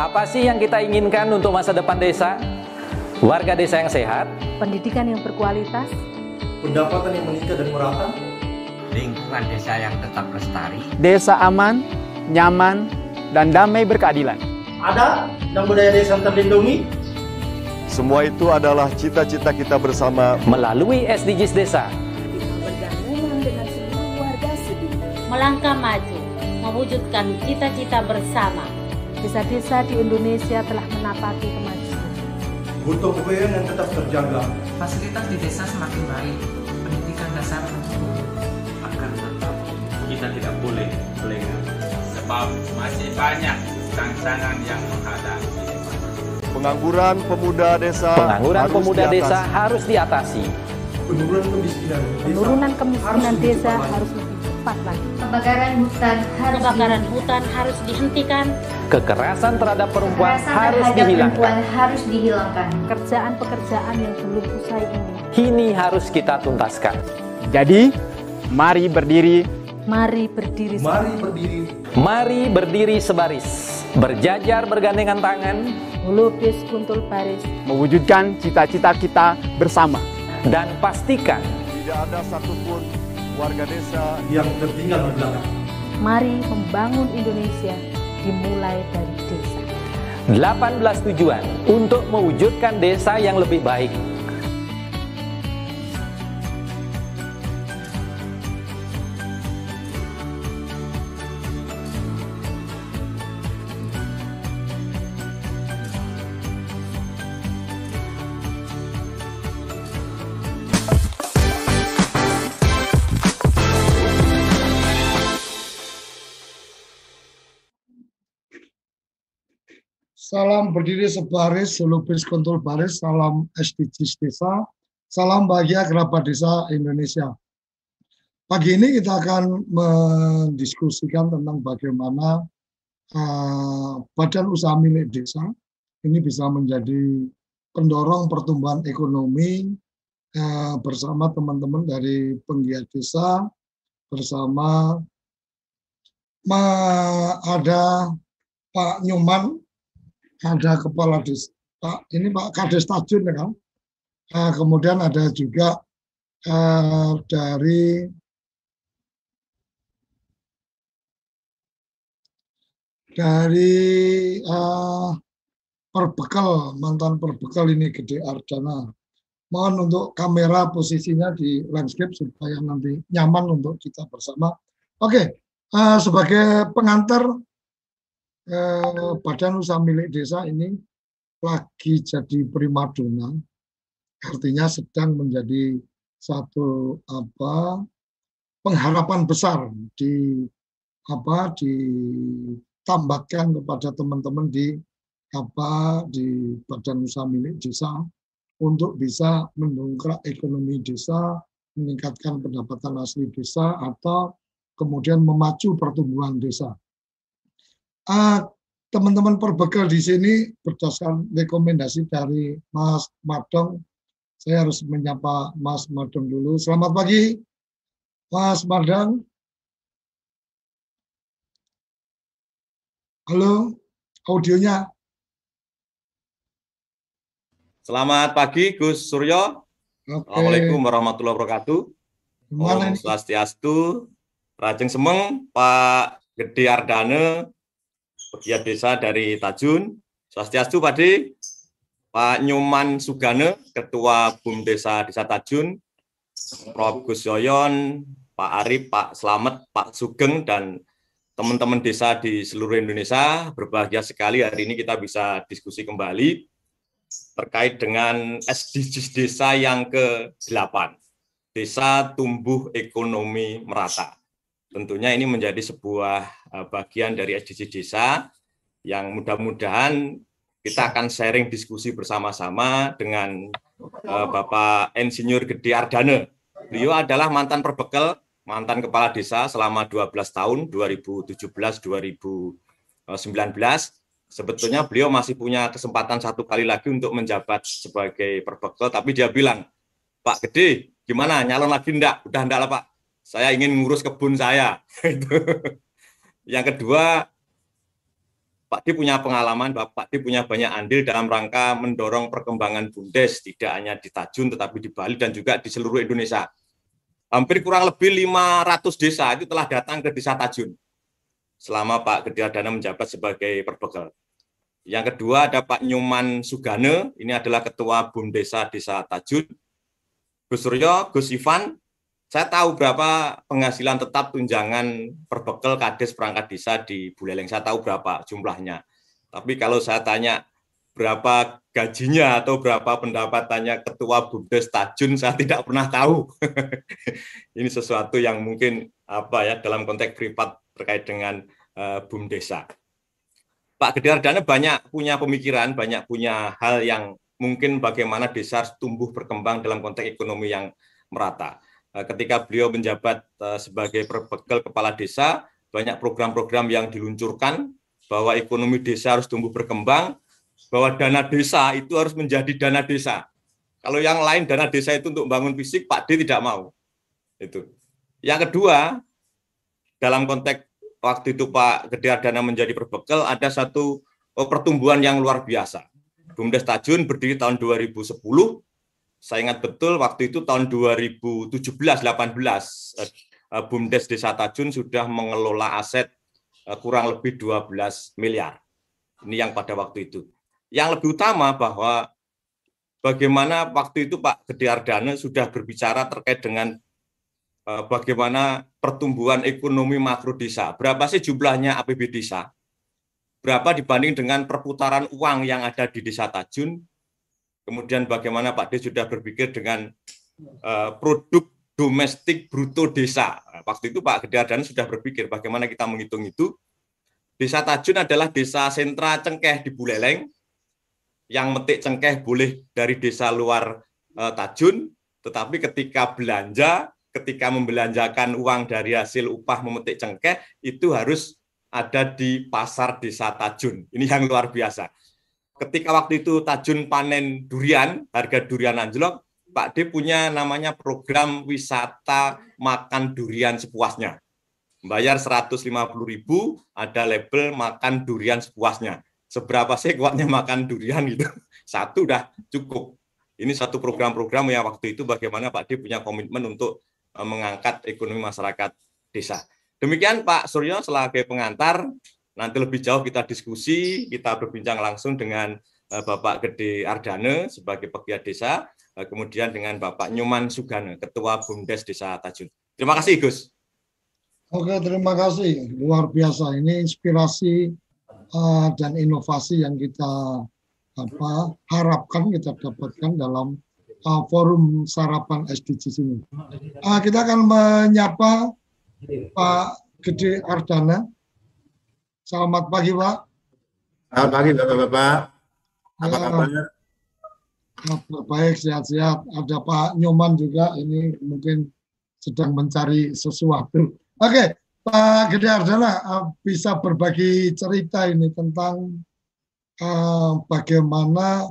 Apa sih yang kita inginkan untuk masa depan desa? Warga desa yang sehat, pendidikan yang berkualitas, pendapatan yang meningkat dan merata, lingkungan desa yang tetap lestari, desa aman, nyaman, dan damai berkeadilan. Ada dan budaya desa terlindungi. Semua itu adalah cita-cita kita bersama melalui SDGs Desa. dengan seluruh warga Melangkah maju, mewujudkan cita-cita bersama. Desa-desa di Indonesia telah menapaki kemajuan. Butuh kebayaan yang tetap terjaga. Fasilitas di desa semakin baik, pendidikan dasar akan tetap kita tidak boleh lengah sebab masih banyak tantangan yang menghadapi. Pengangguran pemuda desa Pengangguran harus pemuda diatasi. desa harus diatasi. Penurunan kemiskinan desa, Penurunan kemiskinan harus desa harus cepat lagi. Kebakaran hutan harus kebakaran hutan harus dihentikan. Kekerasan terhadap perempuan Kekerasan harus terhadap dihilangkan. Perempuan harus dihilangkan. Pekerjaan-pekerjaan yang belum usai ini. Kini harus kita tuntaskan. Jadi, mari berdiri. Mari berdiri. Mari berdiri. Mari berdiri sebaris. Berjajar bergandengan tangan. Melukis kuntul baris. Mewujudkan cita-cita kita bersama. Dan pastikan tidak ada satupun warga desa yang tertinggal di belakang. Mari membangun Indonesia dimulai dari desa. 18 tujuan untuk mewujudkan desa yang lebih baik. Salam berdiri sebaris, selupis kontrol baris, salam SDGs desa, salam bahagia kerabat desa Indonesia. Pagi ini kita akan mendiskusikan tentang bagaimana uh, badan usaha milik desa ini bisa menjadi pendorong pertumbuhan ekonomi uh, bersama teman-teman dari penggiat desa, bersama ada Pak Nyuman ada kepala desa ini Pak Kades Tajun ya kan. Nah, kemudian ada juga uh, dari dari uh, perbekal mantan perbekal ini Gede Ardana. Mohon untuk kamera posisinya di landscape supaya nanti nyaman untuk kita bersama. Oke, uh, sebagai pengantar eh, badan usaha milik desa ini lagi jadi primadona, artinya sedang menjadi satu apa pengharapan besar di apa ditambahkan kepada teman-teman di apa di badan usaha milik desa untuk bisa mendongkrak ekonomi desa, meningkatkan pendapatan asli desa atau kemudian memacu pertumbuhan desa teman-teman uh, perbekal di sini berdasarkan rekomendasi dari Mas Madong. Saya harus menyapa Mas Madong dulu. Selamat pagi, Mas Madong. Halo, audionya. Selamat pagi, Gus Suryo. Okay. Assalamualaikum warahmatullahi wabarakatuh. Om Swastiastu, Rajeng Semeng, Pak Gede Ardane, pegiat desa dari Tajun. Swastiastu Padi, Pak Nyuman Sugane, Ketua BUM Desa Desa Tajun, Prof. Gus Yoyon, Pak Arif, Pak Slamet, Pak Sugeng, dan teman-teman desa di seluruh Indonesia. Berbahagia sekali hari ini kita bisa diskusi kembali terkait dengan SDGs desa yang ke-8. Desa tumbuh ekonomi merata. Tentunya ini menjadi sebuah bagian dari SDG desa yang mudah-mudahan kita akan sharing diskusi bersama-sama dengan uh, Bapak Insinyur Gede Ardane. Beliau adalah mantan perbekal, mantan kepala desa selama 12 tahun, 2017-2019. Sebetulnya beliau masih punya kesempatan satu kali lagi untuk menjabat sebagai perbekal, tapi dia bilang, Pak Gede, gimana, nyalon lagi enggak? Udah enggak lah Pak, saya ingin ngurus kebun saya. Yang kedua, Pak D punya pengalaman, Pak D punya banyak andil dalam rangka mendorong perkembangan BUMDes tidak hanya di Tajun tetapi di Bali dan juga di seluruh Indonesia. Hampir kurang lebih 500 desa itu telah datang ke Desa Tajun selama Pak Gede Ardana menjabat sebagai perbekel. Yang kedua ada Pak Nyuman Sugane, ini adalah Ketua BUMDesa Desa Tajun. Gus Suryo, Gus Ivan, saya tahu berapa penghasilan tetap tunjangan perbekel kades perangkat desa di Buleleng. Saya tahu berapa jumlahnya. Tapi kalau saya tanya berapa gajinya atau berapa pendapatannya ketua Bumdes Tajun, saya tidak pernah tahu. Ini sesuatu yang mungkin apa ya dalam konteks privat terkait dengan uh, Bumdesa. Pak Gede Ardana banyak punya pemikiran, banyak punya hal yang mungkin bagaimana desa tumbuh berkembang dalam konteks ekonomi yang merata ketika beliau menjabat eh, sebagai perbekal kepala desa, banyak program-program yang diluncurkan bahwa ekonomi desa harus tumbuh berkembang, bahwa dana desa itu harus menjadi dana desa. Kalau yang lain dana desa itu untuk bangun fisik, Pak D tidak mau. Itu. Yang kedua, dalam konteks waktu itu Pak Gede Ardana menjadi perbekal, ada satu oh, pertumbuhan yang luar biasa. Bumdes Tajun berdiri tahun 2010, saya ingat betul waktu itu tahun 2017-18 eh, eh, BUMDes Desa Tajun sudah mengelola aset eh, kurang lebih 12 miliar. Ini yang pada waktu itu. Yang lebih utama bahwa bagaimana waktu itu Pak Gede Ardana sudah berbicara terkait dengan bagaimana pertumbuhan ekonomi makro desa. Berapa sih jumlahnya APB desa? Berapa dibanding dengan perputaran uang yang ada di Desa Tajun Kemudian bagaimana Pak D sudah berpikir dengan uh, produk domestik bruto desa. Waktu itu Pak Gede Ardana sudah berpikir bagaimana kita menghitung itu. Desa Tajun adalah desa sentra cengkeh di Buleleng. Yang metik cengkeh boleh dari desa luar uh, Tajun, tetapi ketika belanja, ketika membelanjakan uang dari hasil upah memetik cengkeh, itu harus ada di pasar desa Tajun. Ini yang luar biasa ketika waktu itu Tajun panen durian, harga durian anjlok, Pak D punya namanya program wisata makan durian sepuasnya. Bayar 150 ribu, ada label makan durian sepuasnya. Seberapa sih kuatnya makan durian itu? Satu udah cukup. Ini satu program-program yang waktu itu bagaimana Pak D punya komitmen untuk eh, mengangkat ekonomi masyarakat desa. Demikian Pak Suryo sebagai pengantar Nanti lebih jauh kita diskusi, kita berbincang langsung dengan uh, Bapak Gede Ardane sebagai pegiat desa, uh, kemudian dengan Bapak Nyuman Sugane, Ketua BUMDes Desa Tajun. Terima kasih, Gus. Oke, terima kasih. Luar biasa. Ini inspirasi uh, dan inovasi yang kita apa harapkan kita dapatkan dalam uh, forum sarapan SDGs ini. Uh, kita akan menyapa Pak Gede Ardana Selamat pagi, Pak. Selamat pagi, Bapak-Bapak. Apa ya, kabarnya? Baik, sehat-sehat. Ada Pak Nyoman juga, ini mungkin sedang mencari sesuatu. Oke, Pak Gede Ardana, eh, bisa berbagi cerita ini tentang uh, bagaimana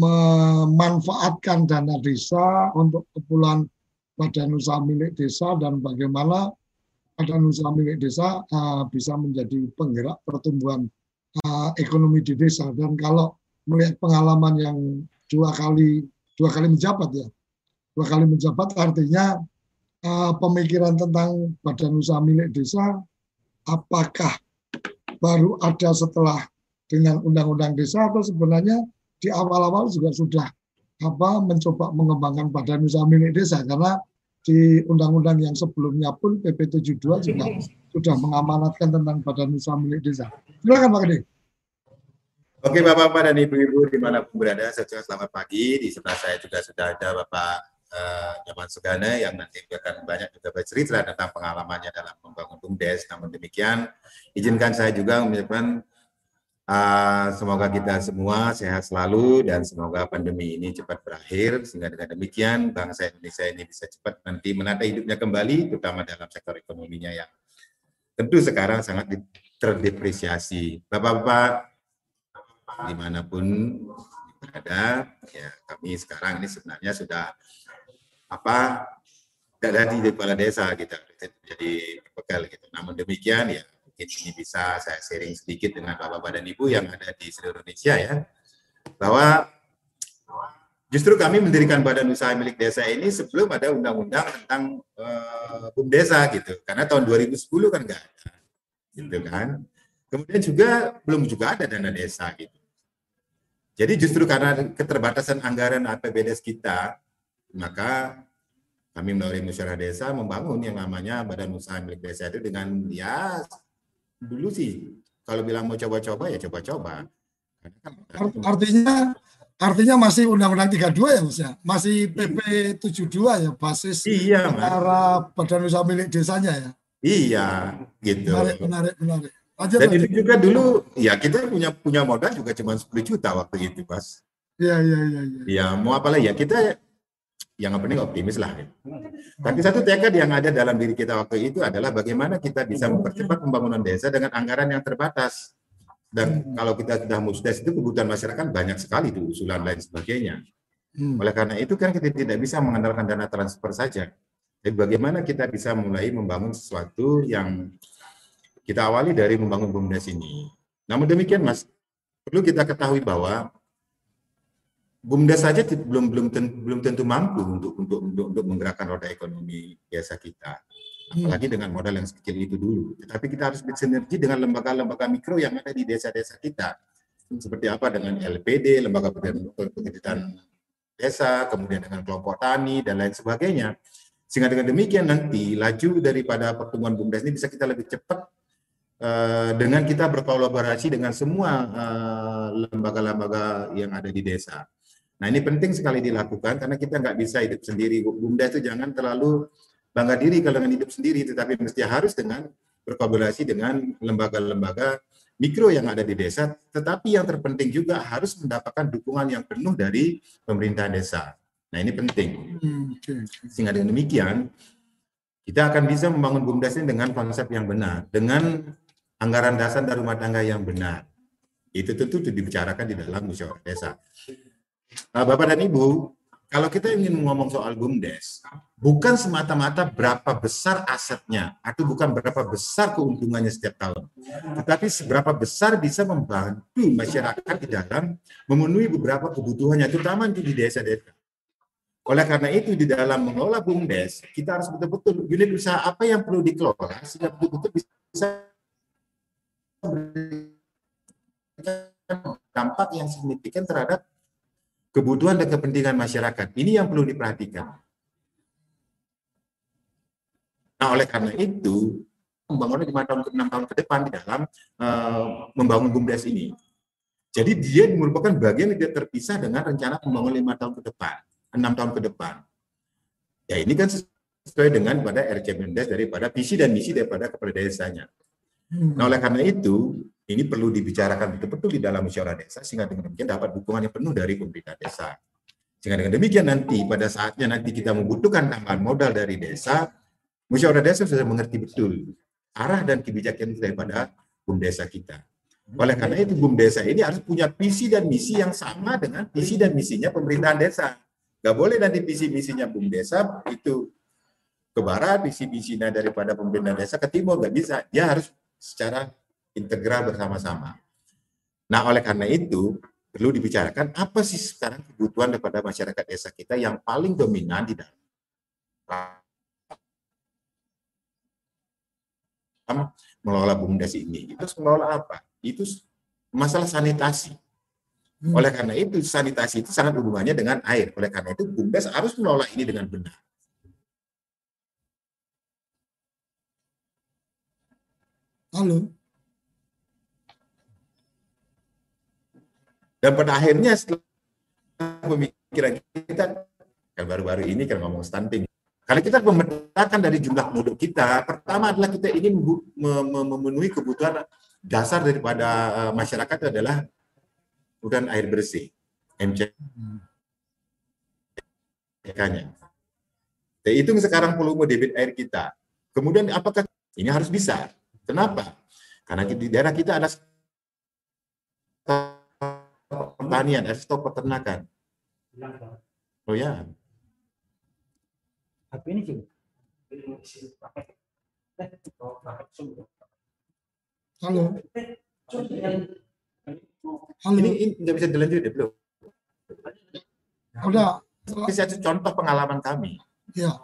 memanfaatkan dana desa untuk keperluan badan usaha milik desa dan bagaimana badan usaha milik desa uh, bisa menjadi penggerak pertumbuhan uh, ekonomi di desa. Dan kalau melihat pengalaman yang dua kali dua kali menjabat ya. Dua kali menjabat artinya uh, pemikiran tentang badan usaha milik desa apakah baru ada setelah dengan undang-undang desa atau sebenarnya di awal-awal juga sudah apa mencoba mengembangkan badan usaha milik desa? Karena di undang-undang yang sebelumnya pun PP 72 juga sudah mengamanatkan tentang badan usaha milik desa. Silakan Pak Gede. Oke Bapak-Bapak dan Ibu-Ibu di mana pun berada, saya juga selamat pagi. Di sebelah saya juga sudah ada Bapak uh, Nyaman Sugana yang nanti akan banyak juga bercerita tentang pengalamannya dalam membangun BUMDes. Namun demikian, izinkan saya juga mengucapkan Uh, semoga kita semua sehat selalu dan semoga pandemi ini cepat berakhir sehingga dengan demikian bangsa Indonesia ini bisa cepat nanti menata hidupnya kembali terutama dalam sektor ekonominya yang tentu sekarang sangat terdepresiasi. Bapak-bapak di mana pun berada, ya kami sekarang ini sebenarnya sudah apa tidak di kepala desa kita jadi bekal gitu. Namun demikian ya mungkin ini bisa saya sharing sedikit dengan Bapak dan Ibu yang ada di seluruh Indonesia ya, bahwa justru kami mendirikan Badan Usaha Milik Desa ini sebelum ada undang-undang tentang uh, BUMDesa gitu, karena tahun 2010 kan nggak ada, gitu kan. Kemudian juga belum juga ada dana desa gitu. Jadi justru karena keterbatasan anggaran APBDes kita, maka kami melalui musyawarah desa membangun yang namanya badan usaha milik desa itu dengan ya dulu sih kalau bilang mau coba-coba ya coba-coba. Artinya artinya masih Undang-Undang 32 ya Mas ya? Masih PP 72 ya basis iya, antara badan usaha milik desanya ya? Iya, gitu. Menarik, menarik, menarik. Lanjut, Dan itu juga dulu ya kita punya punya modal juga cuma 10 juta waktu itu, Mas. Iya, iya, iya, iya. Ya, mau apa lagi ya kita yang penting optimis lah. Tapi satu tekad yang ada dalam diri kita waktu itu adalah bagaimana kita bisa mempercepat pembangunan desa dengan anggaran yang terbatas. Dan kalau kita sudah musdes itu kebutuhan masyarakat banyak sekali itu usulan lain sebagainya. Hmm. Oleh karena itu kan kita tidak bisa mengandalkan dana transfer saja. Jadi bagaimana kita bisa mulai membangun sesuatu yang kita awali dari membangun BUMDes ini. Namun demikian Mas, perlu kita ketahui bahwa BUMDes saja belum belum tentu, belum tentu mampu untuk untuk untuk, untuk menggerakkan roda ekonomi desa kita. Apalagi dengan modal yang sekecil itu dulu. Tetapi kita harus bersinergi dengan lembaga-lembaga mikro yang ada di desa-desa kita. Seperti apa dengan LPD, lembaga pendidikan desa, kemudian dengan kelompok tani dan lain sebagainya. Sehingga dengan demikian nanti laju daripada pertumbuhan BUMDes ini bisa kita lebih cepat Eh, dengan kita berkolaborasi dengan semua eh, lembaga-lembaga yang ada di desa. Nah ini penting sekali dilakukan karena kita nggak bisa hidup sendiri. Bumda itu jangan terlalu bangga diri kalau dengan hidup sendiri, tetapi mesti harus dengan berkolaborasi dengan lembaga-lembaga mikro yang ada di desa, tetapi yang terpenting juga harus mendapatkan dukungan yang penuh dari pemerintah desa. Nah ini penting. Hmm, Sehingga dengan demikian, kita akan bisa membangun BUMDes ini dengan konsep yang benar, dengan anggaran dasar dan rumah tangga yang benar. Itu tentu dibicarakan di dalam musyawarah desa. Nah, Bapak dan Ibu, kalau kita ingin ngomong soal BUMDes, bukan semata-mata berapa besar asetnya atau bukan berapa besar keuntungannya setiap tahun, tetapi seberapa besar bisa membantu masyarakat di dalam memenuhi beberapa kebutuhannya, terutama di desa-desa. Oleh karena itu, di dalam mengelola BUMDes, kita harus betul-betul unit usaha apa yang perlu dikelola sehingga betul-betul bisa dampak yang signifikan terhadap kebutuhan dan kepentingan masyarakat. Ini yang perlu diperhatikan. Nah, oleh karena itu, pembangunan lima tahun ke enam tahun ke depan di dalam uh, membangun BUMDes ini. Jadi dia merupakan bagian yang tidak terpisah dengan rencana pembangunan lima tahun ke depan, enam tahun ke depan. Ya ini kan sesuai dengan pada RC BUMDes daripada visi dan misi daripada kepala desanya. Nah, oleh karena itu, ini perlu dibicarakan betul-betul di dalam musyawarah desa sehingga dengan demikian dapat dukungan yang penuh dari pemerintah desa. Sehingga dengan demikian nanti pada saatnya nanti kita membutuhkan tambahan modal dari desa, musyawarah desa sudah mengerti betul arah dan kebijakan daripada BUM desa kita. Oleh karena itu BUM desa ini harus punya visi dan misi yang sama dengan visi dan misinya pemerintahan desa. Gak boleh nanti visi misinya BUM desa itu ke barat, visi misinya daripada pemerintahan desa ke timur, nggak bisa. Dia harus secara integral bersama-sama. Nah, oleh karena itu, perlu dibicarakan apa sih sekarang kebutuhan daripada masyarakat desa kita yang paling dominan di dalam mengelola BUMDes ini. Itu mengelola apa? Itu masalah sanitasi. Hmm. Oleh karena itu, sanitasi itu sangat hubungannya dengan air. Oleh karena itu, BUMDes harus mengelola ini dengan benar. Halo. Dan pada akhirnya setelah pemikiran kita, kan baru-baru ini kan ngomong stunting. Karena kita memetakan dari jumlah penduduk kita, pertama adalah kita ingin memenuhi kebutuhan dasar daripada eh, masyarakat adalah kebutuhan air bersih, MCK-nya. Itu sekarang volume debit air kita. Kemudian apakah ini harus bisa? Kenapa? Karena di daerah kita ada pertanian, ada stok peternakan. Oh ya. ini sih. Halo. Halo. Ini, ini nggak bisa dilanjut ya belum? Udah. Ini satu contoh pengalaman kami. Ya.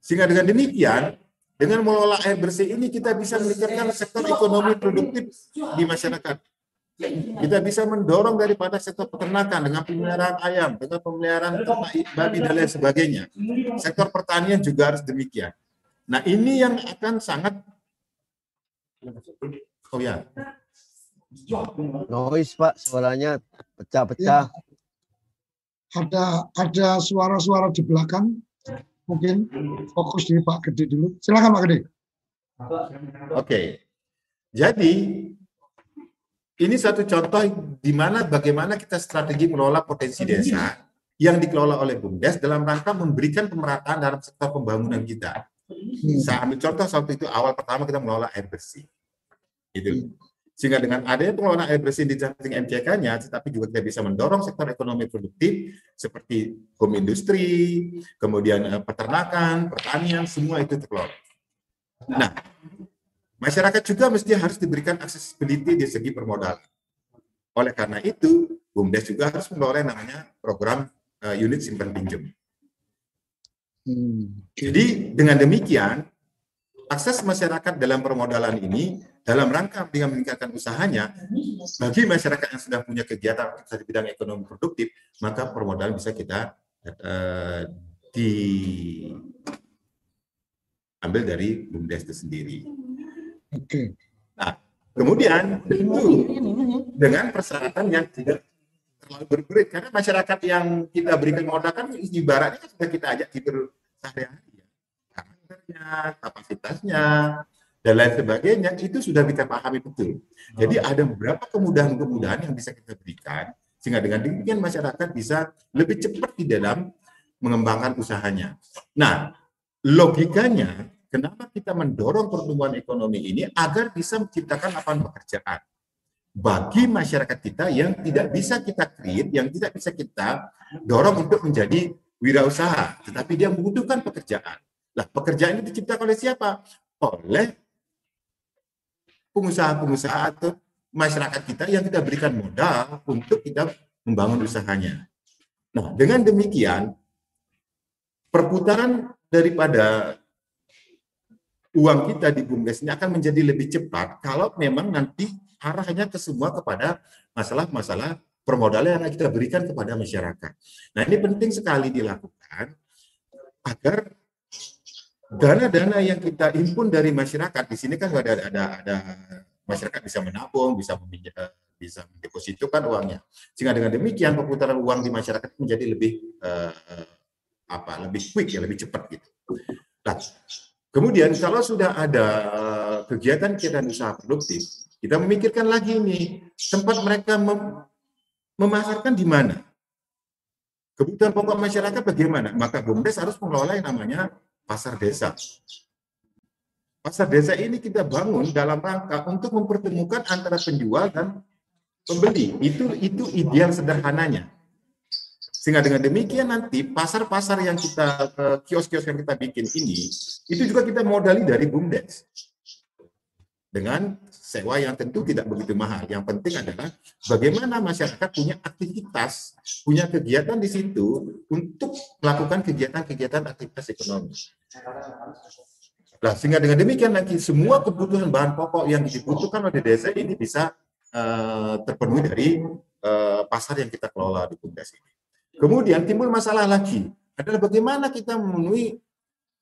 Sehingga dengan demikian, dengan mengelola air bersih ini kita bisa meningkatkan sektor ekonomi produktif di masyarakat. Kita bisa mendorong daripada sektor peternakan dengan pemeliharaan ayam, dengan pemeliharaan ternak babi dan lain sebagainya. Sektor pertanian juga harus demikian. Nah ini yang akan sangat Oh ya. Noise Pak, suaranya pecah-pecah. Ya. Ada ada suara-suara di belakang. Mungkin fokus di Pak Gede dulu. Silakan Pak Gede. Oke. Jadi ini satu contoh di mana bagaimana kita strategi mengelola potensi desa yang dikelola oleh BUMDes dalam rangka memberikan pemerataan dalam sektor pembangunan kita. Saya ambil contoh waktu itu awal pertama kita mengelola air bersih. Gitu. Sehingga dengan adanya pengelolaan air bersih di samping MCK-nya, tetapi juga kita bisa mendorong sektor ekonomi produktif seperti home industri, kemudian eh, peternakan, pertanian, semua itu terkelola. Nah, masyarakat juga mesti harus diberikan accessibility di segi permodalan. Oleh karena itu, BUMDes juga harus mengelola yang namanya program uh, unit simpan pinjam. Hmm. Jadi dengan demikian, akses masyarakat dalam permodalan ini dalam rangka dengan meningkatkan usahanya, bagi masyarakat yang sudah punya kegiatan di bidang ekonomi produktif, maka permodalan bisa kita uh, diambil dari BUMDes itu sendiri. Oke. Nah, kemudian tentu dengan persyaratan yang tidak terlalu berbelit, karena masyarakat yang kita berikan modal kan ibaratnya kan sudah kita ajak tidur sehari-hari ya. Karakternya, kapasitasnya, dan lain sebagainya itu sudah kita pahami betul. Jadi ada beberapa kemudahan-kemudahan yang bisa kita berikan sehingga dengan demikian masyarakat bisa lebih cepat di dalam mengembangkan usahanya. Nah, logikanya kenapa kita mendorong pertumbuhan ekonomi ini agar bisa menciptakan lapangan pekerjaan bagi masyarakat kita yang tidak bisa kita create, yang tidak bisa kita dorong untuk menjadi wirausaha, tetapi dia membutuhkan pekerjaan. Lah, pekerjaan itu diciptakan oleh siapa? Oleh pengusaha-pengusaha atau masyarakat kita yang kita berikan modal untuk kita membangun usahanya. Nah, dengan demikian perputaran daripada uang kita di BUMDes ini akan menjadi lebih cepat kalau memang nanti arahnya ke semua kepada masalah-masalah permodalan yang kita berikan kepada masyarakat. Nah, ini penting sekali dilakukan agar dana-dana yang kita himpun dari masyarakat di sini kan ada ada ada masyarakat bisa menabung, bisa meminjam, bisa mendepositokan uangnya. Sehingga dengan demikian perputaran uang di masyarakat menjadi lebih uh, apa? lebih quick ya, lebih cepat gitu. Nah, kemudian kalau sudah ada kegiatan-kegiatan usaha produktif, kita memikirkan lagi nih tempat mereka mem memasarkan di mana. Kebutuhan pokok masyarakat bagaimana? Maka BUMDes harus mengelola yang namanya pasar desa. Pasar desa ini kita bangun dalam rangka untuk mempertemukan antara penjual dan pembeli. Itu itu ideal sederhananya. Sehingga dengan demikian nanti pasar-pasar yang kita kios-kios yang kita bikin ini itu juga kita modali dari BUMDes. Dengan sewa yang tentu tidak begitu mahal. Yang penting adalah bagaimana masyarakat punya aktivitas, punya kegiatan di situ untuk melakukan kegiatan-kegiatan aktivitas ekonomi. Nah, sehingga dengan demikian nanti semua kebutuhan bahan pokok yang dibutuhkan oleh desa ini bisa uh, terpenuhi dari uh, pasar yang kita kelola di BUMDes ini. Kemudian timbul masalah lagi adalah bagaimana kita memenuhi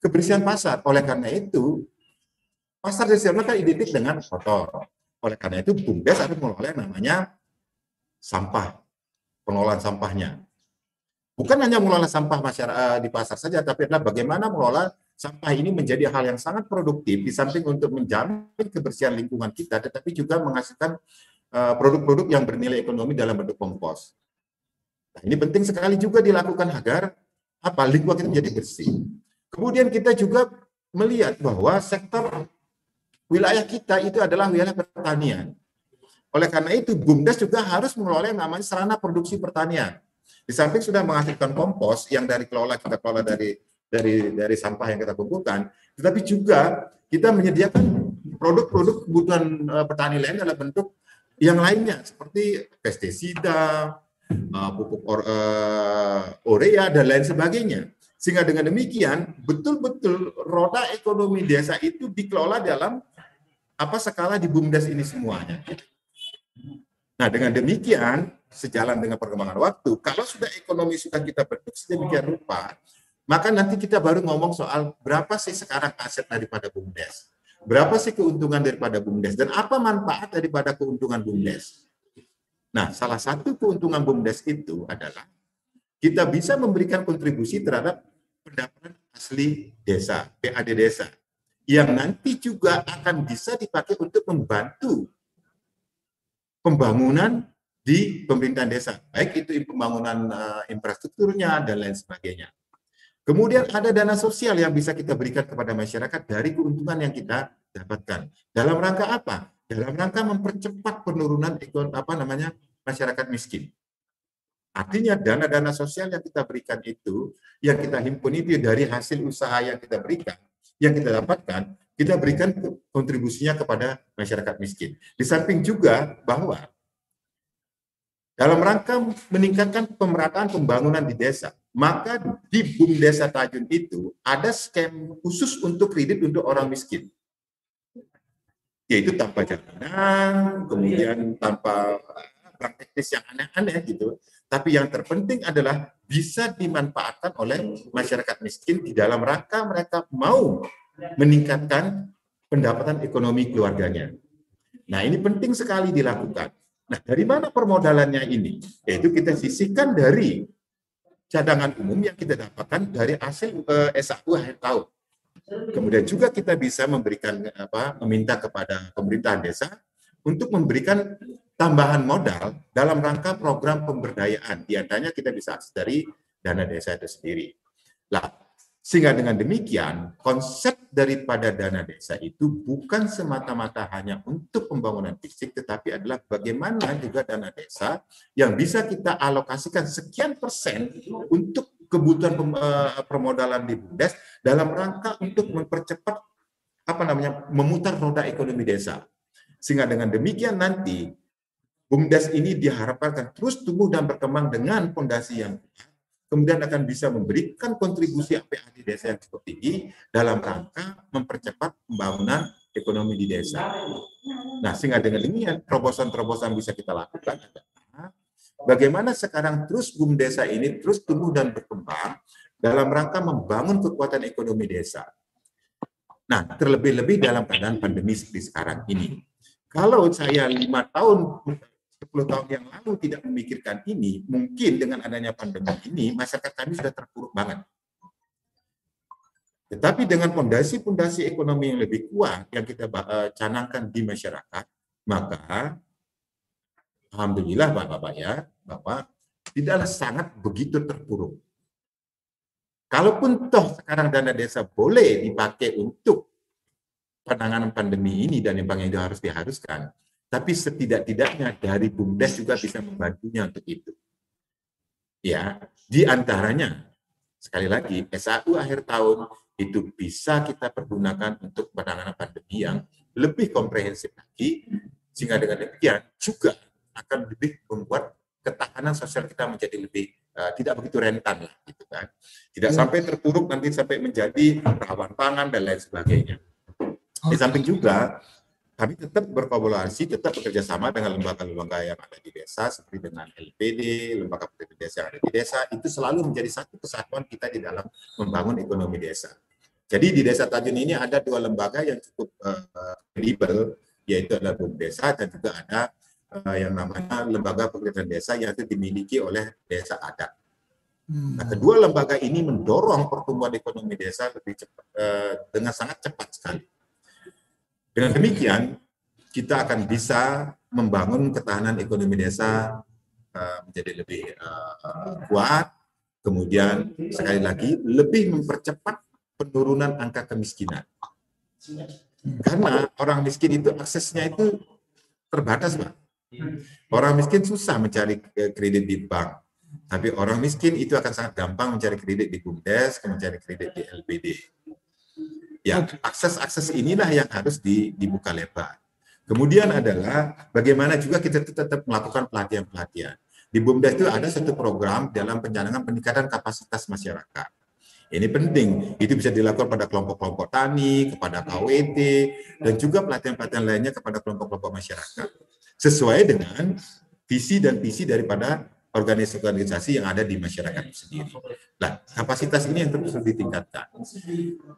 kebersihan pasar. Oleh karena itu, pasar tradisional kan identik dengan kotor. Oleh karena itu BUMDes harus mengelola yang namanya sampah, pengelolaan sampahnya. Bukan hanya mengelola sampah masyarakat di pasar saja, tapi adalah bagaimana mengelola sampah ini menjadi hal yang sangat produktif di samping untuk menjamin kebersihan lingkungan kita, tetapi juga menghasilkan produk-produk yang bernilai ekonomi dalam bentuk kompos. Nah, ini penting sekali juga dilakukan agar apa lingkungan kita menjadi bersih. Kemudian kita juga melihat bahwa sektor wilayah kita itu adalah wilayah pertanian. Oleh karena itu, BUMDes juga harus mengelola yang namanya sarana produksi pertanian. Di samping sudah menghasilkan kompos yang dari kelola kita kelola dari dari dari sampah yang kita kumpulkan, tetapi juga kita menyediakan produk-produk kebutuhan uh, petani lain dalam bentuk yang lainnya seperti pestisida, pupuk or, uh, urea dan lain sebagainya. Sehingga dengan demikian betul-betul roda ekonomi desa itu dikelola dalam apa skala di BUMDes ini semuanya. Nah, dengan demikian sejalan dengan perkembangan waktu, kalau sudah ekonomi sudah kita bentuk sedemikian rupa, maka nanti kita baru ngomong soal berapa sih sekarang aset daripada BUMDes. Berapa sih keuntungan daripada BUMDes dan apa manfaat daripada keuntungan BUMDes? Nah, salah satu keuntungan BUMDes itu adalah kita bisa memberikan kontribusi terhadap pendapatan asli desa, PAD desa, yang nanti juga akan bisa dipakai untuk membantu pembangunan di pemerintahan desa, baik itu pembangunan uh, infrastrukturnya dan lain sebagainya. Kemudian ada dana sosial yang bisa kita berikan kepada masyarakat dari keuntungan yang kita dapatkan. Dalam rangka apa? Dalam rangka mempercepat penurunan ekon apa namanya masyarakat miskin. Artinya dana-dana sosial yang kita berikan itu, yang kita himpun itu dari hasil usaha yang kita berikan, yang kita dapatkan, kita berikan kontribusinya kepada masyarakat miskin. Di samping juga bahwa dalam rangka meningkatkan pemerataan pembangunan di desa, maka di BUM Desa Tajun itu ada skema khusus untuk kredit untuk orang miskin. Yaitu tanpa jaminan, kemudian tanpa bank teknis yang aneh-aneh gitu. Tapi yang terpenting adalah bisa dimanfaatkan oleh masyarakat miskin di dalam rangka mereka mau meningkatkan pendapatan ekonomi keluarganya. Nah, ini penting sekali dilakukan. Nah, dari mana permodalannya ini? Yaitu kita sisihkan dari cadangan umum yang kita dapatkan dari hasil eh, SAU akhir tahun. Kemudian juga kita bisa memberikan apa meminta kepada pemerintahan desa untuk memberikan tambahan modal dalam rangka program pemberdayaan. Di antaranya kita bisa akses dari dana desa itu sendiri. Lah, sehingga dengan demikian, konsep daripada dana desa itu bukan semata-mata hanya untuk pembangunan fisik, tetapi adalah bagaimana juga dana desa yang bisa kita alokasikan sekian persen untuk kebutuhan eh, permodalan di BUMDes dalam rangka untuk mempercepat apa namanya memutar roda ekonomi desa. Sehingga dengan demikian nanti BUMDes ini diharapkan terus tumbuh dan berkembang dengan fondasi yang kemudian akan bisa memberikan kontribusi APA di desa yang cukup tinggi dalam rangka mempercepat pembangunan ekonomi di desa. Nah, sehingga dengan demikian terobosan-terobosan bisa kita lakukan bagaimana sekarang terus BUM desa ini terus tumbuh dan berkembang dalam rangka membangun kekuatan ekonomi desa. Nah, terlebih-lebih dalam keadaan pandemi seperti sekarang ini. Kalau saya lima tahun 10 tahun yang lalu tidak memikirkan ini, mungkin dengan adanya pandemi ini, masyarakat kami sudah terpuruk banget. Tetapi dengan fondasi-fondasi ekonomi yang lebih kuat yang kita uh, canangkan di masyarakat, maka Alhamdulillah Bapak-Bapak ya, bahwa tidaklah sangat begitu terpuruk. Kalaupun toh sekarang dana desa boleh dipakai untuk penanganan pandemi ini dan yang itu harus diharuskan, tapi setidak-tidaknya dari BUMDes juga bisa membantunya untuk itu. Ya, di antaranya sekali lagi SAU akhir tahun itu bisa kita pergunakan untuk penanganan pandemi yang lebih komprehensif lagi sehingga dengan demikian juga akan lebih membuat ketahanan sosial kita menjadi lebih uh, tidak begitu rentan lah gitu kan. Tidak sampai terpuruk nanti sampai menjadi rawan pangan dan lain sebagainya. Di samping juga kami tetap berkolaborasi, tetap bekerja sama dengan lembaga-lembaga yang ada di desa, seperti dengan LPD, lembaga pendidikan desa yang ada di desa, itu selalu menjadi satu kesatuan kita di dalam membangun ekonomi desa. Jadi di desa Tajun ini ada dua lembaga yang cukup kredibel, uh, yaitu adalah BUM Desa dan juga ada uh, yang namanya lembaga pendidikan desa yang itu dimiliki oleh desa adat. Nah, kedua lembaga ini mendorong pertumbuhan ekonomi desa lebih cepat, uh, dengan sangat cepat sekali. Dengan demikian, kita akan bisa membangun ketahanan ekonomi desa uh, menjadi lebih uh, kuat, kemudian sekali lagi lebih mempercepat penurunan angka kemiskinan. Karena orang miskin itu aksesnya itu terbatas, Pak. Orang miskin susah mencari kredit di bank. Tapi orang miskin itu akan sangat gampang mencari kredit di BUMDes, mencari kredit di LBD. Ya, akses-akses inilah yang harus dibuka lebar. Kemudian adalah bagaimana juga kita tetap melakukan pelatihan-pelatihan. Di BUMDes itu ada satu program dalam pencanangan peningkatan kapasitas masyarakat. Ini penting. Itu bisa dilakukan pada kelompok-kelompok tani, kepada KWT, dan juga pelatihan-pelatihan lainnya kepada kelompok-kelompok masyarakat. Sesuai dengan visi dan visi daripada organisasi-organisasi yang ada di masyarakat itu sendiri. Nah, kapasitas ini yang terus ditingkatkan.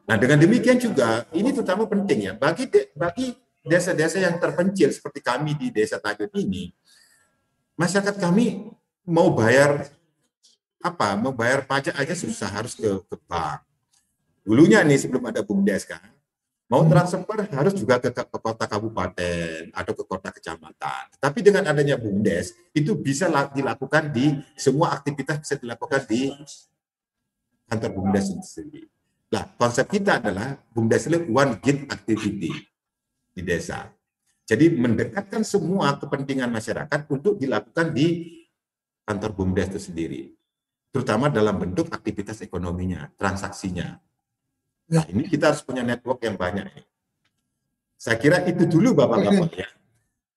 Nah, dengan demikian juga ini terutama penting ya bagi de, bagi desa-desa yang terpencil seperti kami di Desa Tajud ini, masyarakat kami mau bayar apa? Mau bayar pajak aja susah harus ke, ke bank. Dulunya nih sebelum ada BUMDes kan, Mau transfer harus juga ke, kota kabupaten atau ke kota kecamatan. Tapi dengan adanya BUMDes, itu bisa dilakukan di semua aktivitas bisa dilakukan di kantor BUMDes itu sendiri. Nah, konsep kita adalah BUMDes itu one gate activity di desa. Jadi mendekatkan semua kepentingan masyarakat untuk dilakukan di kantor BUMDes itu sendiri. Terutama dalam bentuk aktivitas ekonominya, transaksinya. Nah, ini kita harus punya network yang banyak. Saya kira itu dulu Bapak-Bapak ya.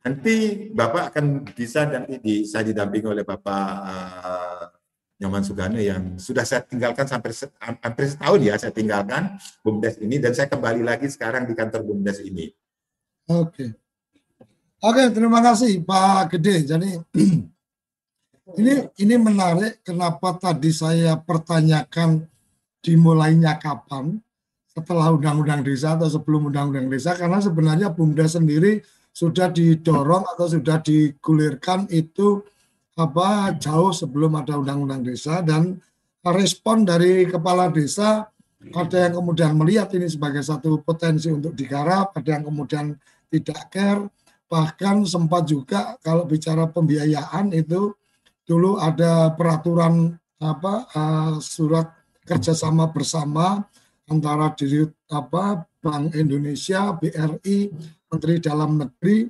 Nanti Bapak akan bisa nanti di, saya didampingi oleh Bapak uh, Nyoman Sugano yang sudah saya tinggalkan sampai hampir setahun ya saya tinggalkan BUMDes ini dan saya kembali lagi sekarang di kantor BUMDes ini. Oke. Oke, terima kasih Pak Gede. Jadi ini ini menarik kenapa tadi saya pertanyakan dimulainya kapan setelah undang-undang desa atau sebelum undang-undang desa karena sebenarnya BUMDes sendiri sudah didorong atau sudah digulirkan itu apa jauh sebelum ada undang-undang desa dan respon dari kepala desa ada yang kemudian melihat ini sebagai satu potensi untuk digarap, ada yang kemudian tidak care, bahkan sempat juga kalau bicara pembiayaan itu dulu ada peraturan apa uh, surat kerjasama bersama antara diri apa Bank Indonesia, BRI, Menteri Dalam Negeri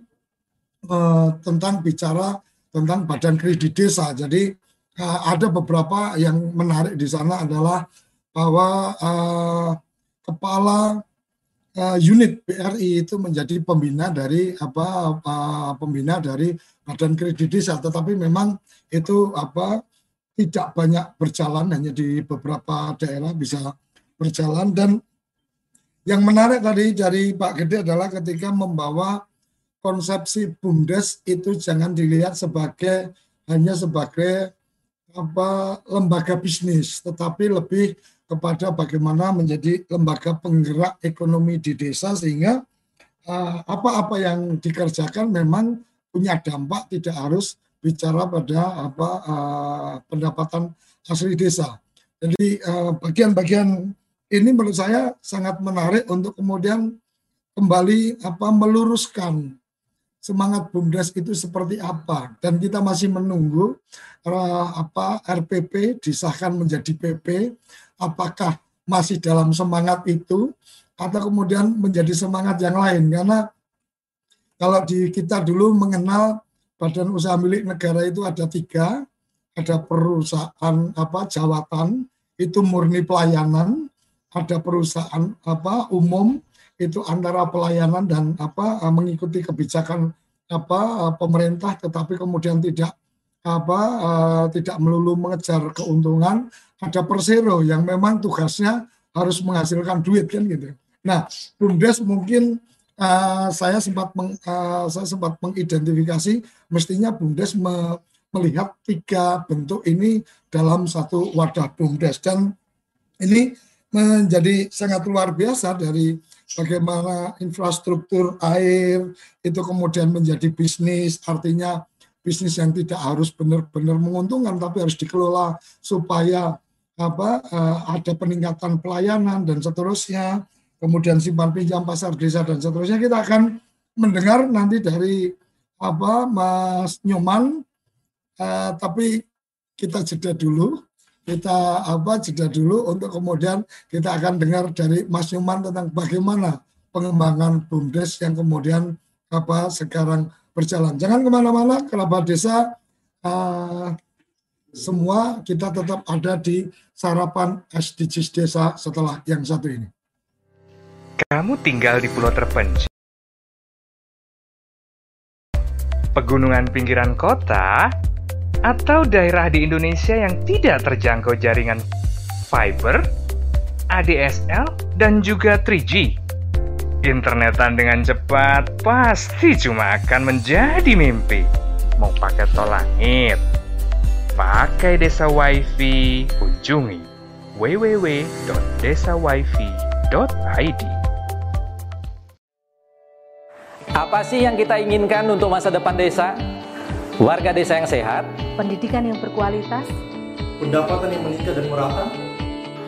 eh, tentang bicara tentang badan kredit desa. Jadi eh, ada beberapa yang menarik di sana adalah bahwa eh, kepala eh, unit BRI itu menjadi pembina dari apa, apa pembina dari badan kredit desa, tetapi memang itu apa tidak banyak berjalan hanya di beberapa daerah bisa berjalan dan yang menarik tadi dari Pak Gede adalah ketika membawa konsepsi BUMDes itu jangan dilihat sebagai hanya sebagai apa lembaga bisnis, tetapi lebih kepada bagaimana menjadi lembaga penggerak ekonomi di desa sehingga eh, apa-apa uh, yang dikerjakan memang punya dampak tidak harus bicara pada apa uh, pendapatan asli desa. Jadi eh, bagian-bagian uh, ini menurut saya sangat menarik untuk kemudian kembali apa meluruskan semangat BUMDes itu seperti apa. Dan kita masih menunggu apa RPP disahkan menjadi PP apakah masih dalam semangat itu atau kemudian menjadi semangat yang lain. Karena kalau di kita dulu mengenal badan usaha milik negara itu ada tiga ada perusahaan apa jawatan itu murni pelayanan ada perusahaan apa umum itu antara pelayanan dan apa eh, mengikuti kebijakan apa eh, pemerintah tetapi kemudian tidak apa uh, tidak melulu mengejar keuntungan ada persero yang memang tugasnya harus menghasilkan duit kan gitu. Nah, Bumdes mungkin uh, saya sempat meng, uh, saya sempat mengidentifikasi mestinya Bumdes me, melihat tiga bentuk ini dalam satu wadah Bumdes dan ini menjadi sangat luar biasa dari bagaimana infrastruktur air itu kemudian menjadi bisnis. Artinya bisnis yang tidak harus benar-benar menguntungkan tapi harus dikelola supaya apa eh, ada peningkatan pelayanan dan seterusnya. Kemudian simpan pinjam pasar desa dan seterusnya. Kita akan mendengar nanti dari apa Mas Nyoman. Uh, tapi kita jeda dulu kita apa jeda dulu untuk kemudian kita akan dengar dari Mas Nyuman tentang bagaimana pengembangan BUMDes yang kemudian apa sekarang berjalan. Jangan ke mana-mana, kerabat desa uh, semua kita tetap ada di sarapan SDGs desa setelah yang satu ini. Kamu tinggal di pulau terpencil, pegunungan pinggiran kota, atau daerah di Indonesia yang tidak terjangkau jaringan fiber, ADSL, dan juga 3G. Internetan dengan cepat pasti cuma akan menjadi mimpi. Mau pakai tol langit, pakai desa wifi, kunjungi www.desawifi.id. Apa sih yang kita inginkan untuk masa depan desa? Warga desa yang sehat, pendidikan yang berkualitas, pendapatan yang meningkat dan merata,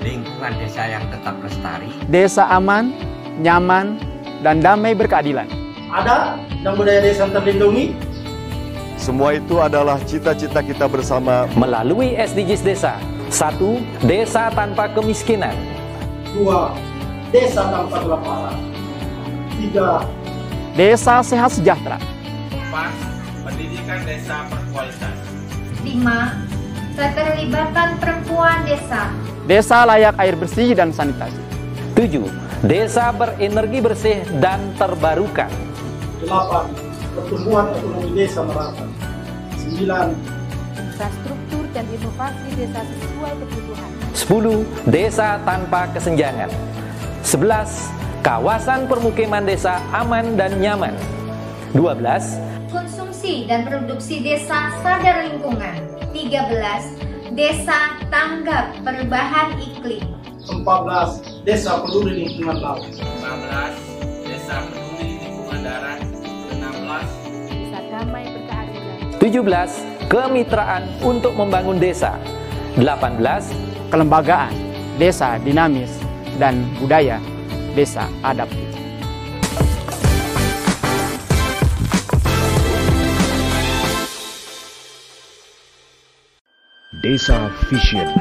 lingkungan desa yang tetap lestari, desa aman, nyaman, dan damai berkeadilan. Ada dan budaya desa terlindungi, semua itu adalah cita-cita kita bersama melalui SDGs Desa. Satu, desa tanpa kemiskinan. Dua, desa tanpa kelaparan. Tiga, desa sehat sejahtera. Empat, pendidikan desa berkualitas. Lima, keterlibatan perempuan desa. Desa layak air bersih dan sanitasi. Tujuh, desa berenergi bersih dan terbarukan. Delapan, pertumbuhan ekonomi desa merata. 9. Infrastruktur dan inovasi desa sesuai kebutuhan. 10. Desa tanpa kesenjangan. 11. Kawasan permukiman desa aman dan nyaman. 12. Konsumsi dan produksi desa sadar lingkungan. 13. Desa tanggap perubahan iklim. 14. Desa peduli lingkungan laut. 15. Desa peduli lingkungan darat. 16. Desa damai berkeadilan. 17. Kemitraan untuk membangun desa. 18. Kelembagaan desa dinamis dan budaya desa adaptif. Desa Vision.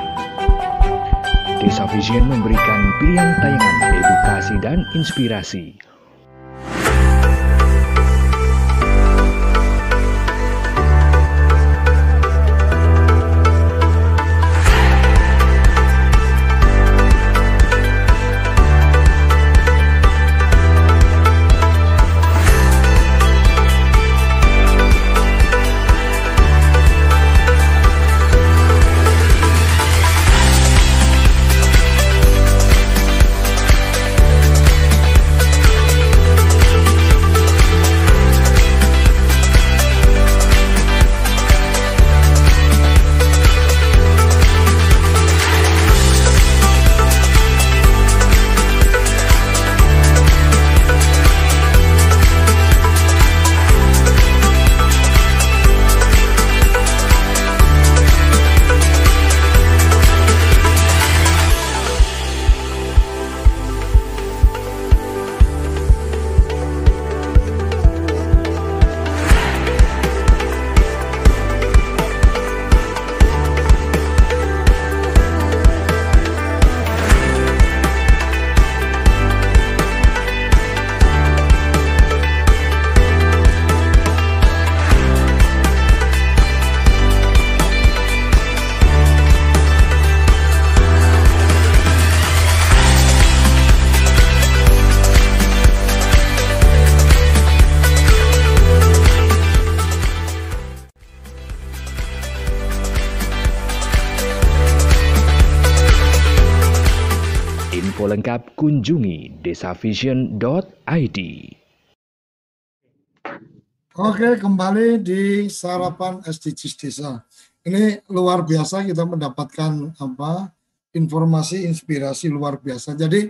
Desa Vision memberikan pilihan tayangan edukasi dan inspirasi desavision.id. Oke, kembali di sarapan SDGs Desa. Ini luar biasa kita mendapatkan apa informasi inspirasi luar biasa. Jadi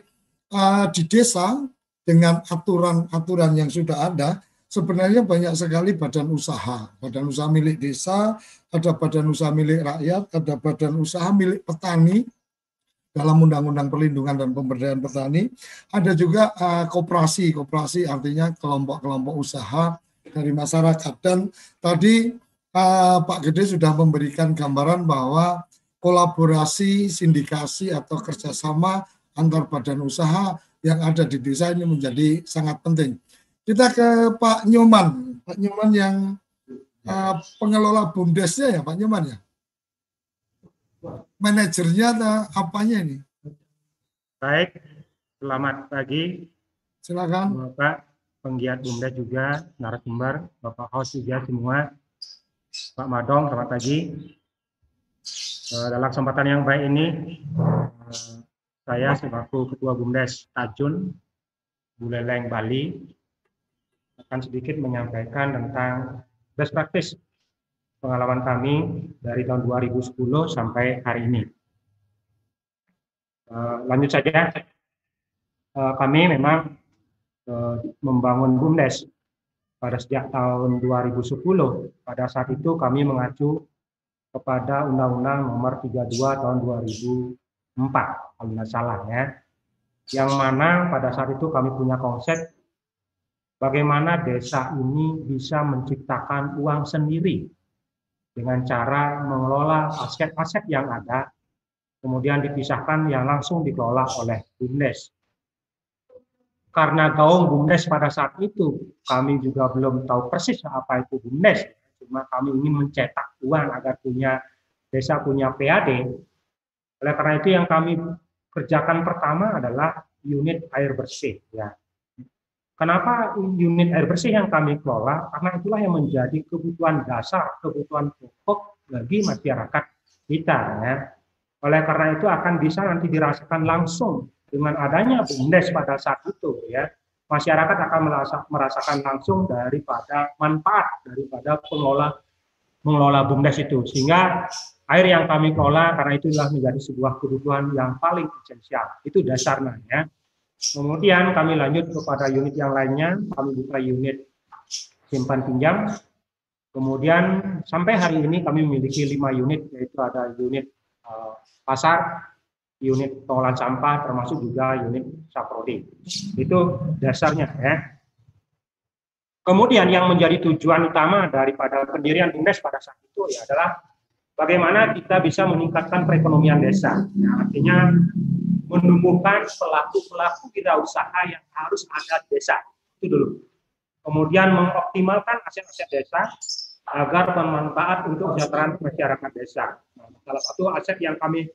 uh, di desa dengan aturan-aturan yang sudah ada, sebenarnya banyak sekali badan usaha. Badan usaha milik desa, ada badan usaha milik rakyat, ada badan usaha milik petani, dalam Undang-Undang Perlindungan dan Pemberdayaan Petani. Ada juga uh, koperasi, koperasi artinya kelompok-kelompok usaha dari masyarakat. Dan tadi uh, Pak Gede sudah memberikan gambaran bahwa kolaborasi, sindikasi atau kerjasama antar badan usaha yang ada di desa ini menjadi sangat penting. Kita ke Pak Nyoman, Pak Nyoman yang uh, pengelola bumdesnya ya Pak Nyoman ya. Manajernya atau apanya ini? Baik, selamat pagi. Silakan. Bapak penggiat BUMDes juga, narasumber, Bapak host juga semua. Pak Madong, selamat pagi. Eh, dalam kesempatan yang baik ini, eh, saya sebagai Ketua BUMDes Tajun, Buleleng, Bali, akan sedikit menyampaikan tentang best practice pengalaman kami dari tahun 2010 sampai hari ini. Uh, lanjut saja, uh, kami memang uh, membangun BUMDes pada sejak tahun 2010. Pada saat itu kami mengacu kepada Undang-Undang Nomor 32 Tahun 2004, kalau tidak salah ya. Yang mana pada saat itu kami punya konsep bagaimana desa ini bisa menciptakan uang sendiri dengan cara mengelola aset-aset yang ada, kemudian dipisahkan yang langsung dikelola oleh BUMDes. Karena gaung BUMDes pada saat itu, kami juga belum tahu persis apa itu BUMDes, cuma kami ingin mencetak uang agar punya desa punya PAD. Oleh karena itu yang kami kerjakan pertama adalah unit air bersih. Ya. Kenapa unit air bersih yang kami kelola? Karena itulah yang menjadi kebutuhan dasar, kebutuhan pokok bagi masyarakat kita. Ya. Oleh karena itu akan bisa nanti dirasakan langsung dengan adanya BUMDes pada saat itu. ya Masyarakat akan merasakan langsung daripada manfaat daripada pengelola mengelola BUMDes itu. Sehingga air yang kami kelola karena itulah menjadi sebuah kebutuhan yang paling esensial. Itu dasarnya. Ya. Kemudian kami lanjut kepada unit yang lainnya, kami buka unit simpan pinjam. Kemudian sampai hari ini kami memiliki lima unit, yaitu ada unit uh, pasar, unit pengolahan sampah, termasuk juga unit saprodi. Itu dasarnya ya. Kemudian yang menjadi tujuan utama daripada pendirian BUMDes pada saat itu ya adalah bagaimana kita bisa meningkatkan perekonomian desa. Ya, artinya menumbuhkan pelaku-pelaku usaha yang harus ada di desa. Itu dulu. Kemudian mengoptimalkan aset-aset desa agar bermanfaat untuk kesejahteraan masyarakat desa. Nah, salah satu aset yang kami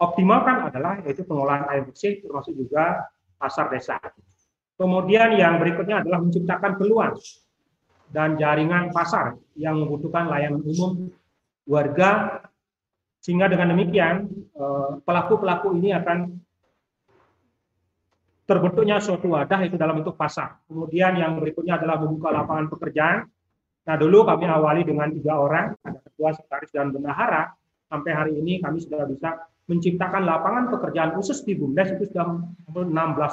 optimalkan adalah yaitu pengolahan air bersih termasuk juga pasar desa. Kemudian yang berikutnya adalah menciptakan peluang dan jaringan pasar yang membutuhkan layanan umum warga sehingga dengan demikian eh, pelaku-pelaku ini akan terbentuknya suatu wadah itu dalam bentuk pasar. Kemudian yang berikutnya adalah membuka lapangan pekerjaan. Nah dulu kami awali dengan tiga orang, ada ketua, sekretaris, dan bendahara. Sampai hari ini kami sudah bisa menciptakan lapangan pekerjaan khusus di BUMDes itu sudah 16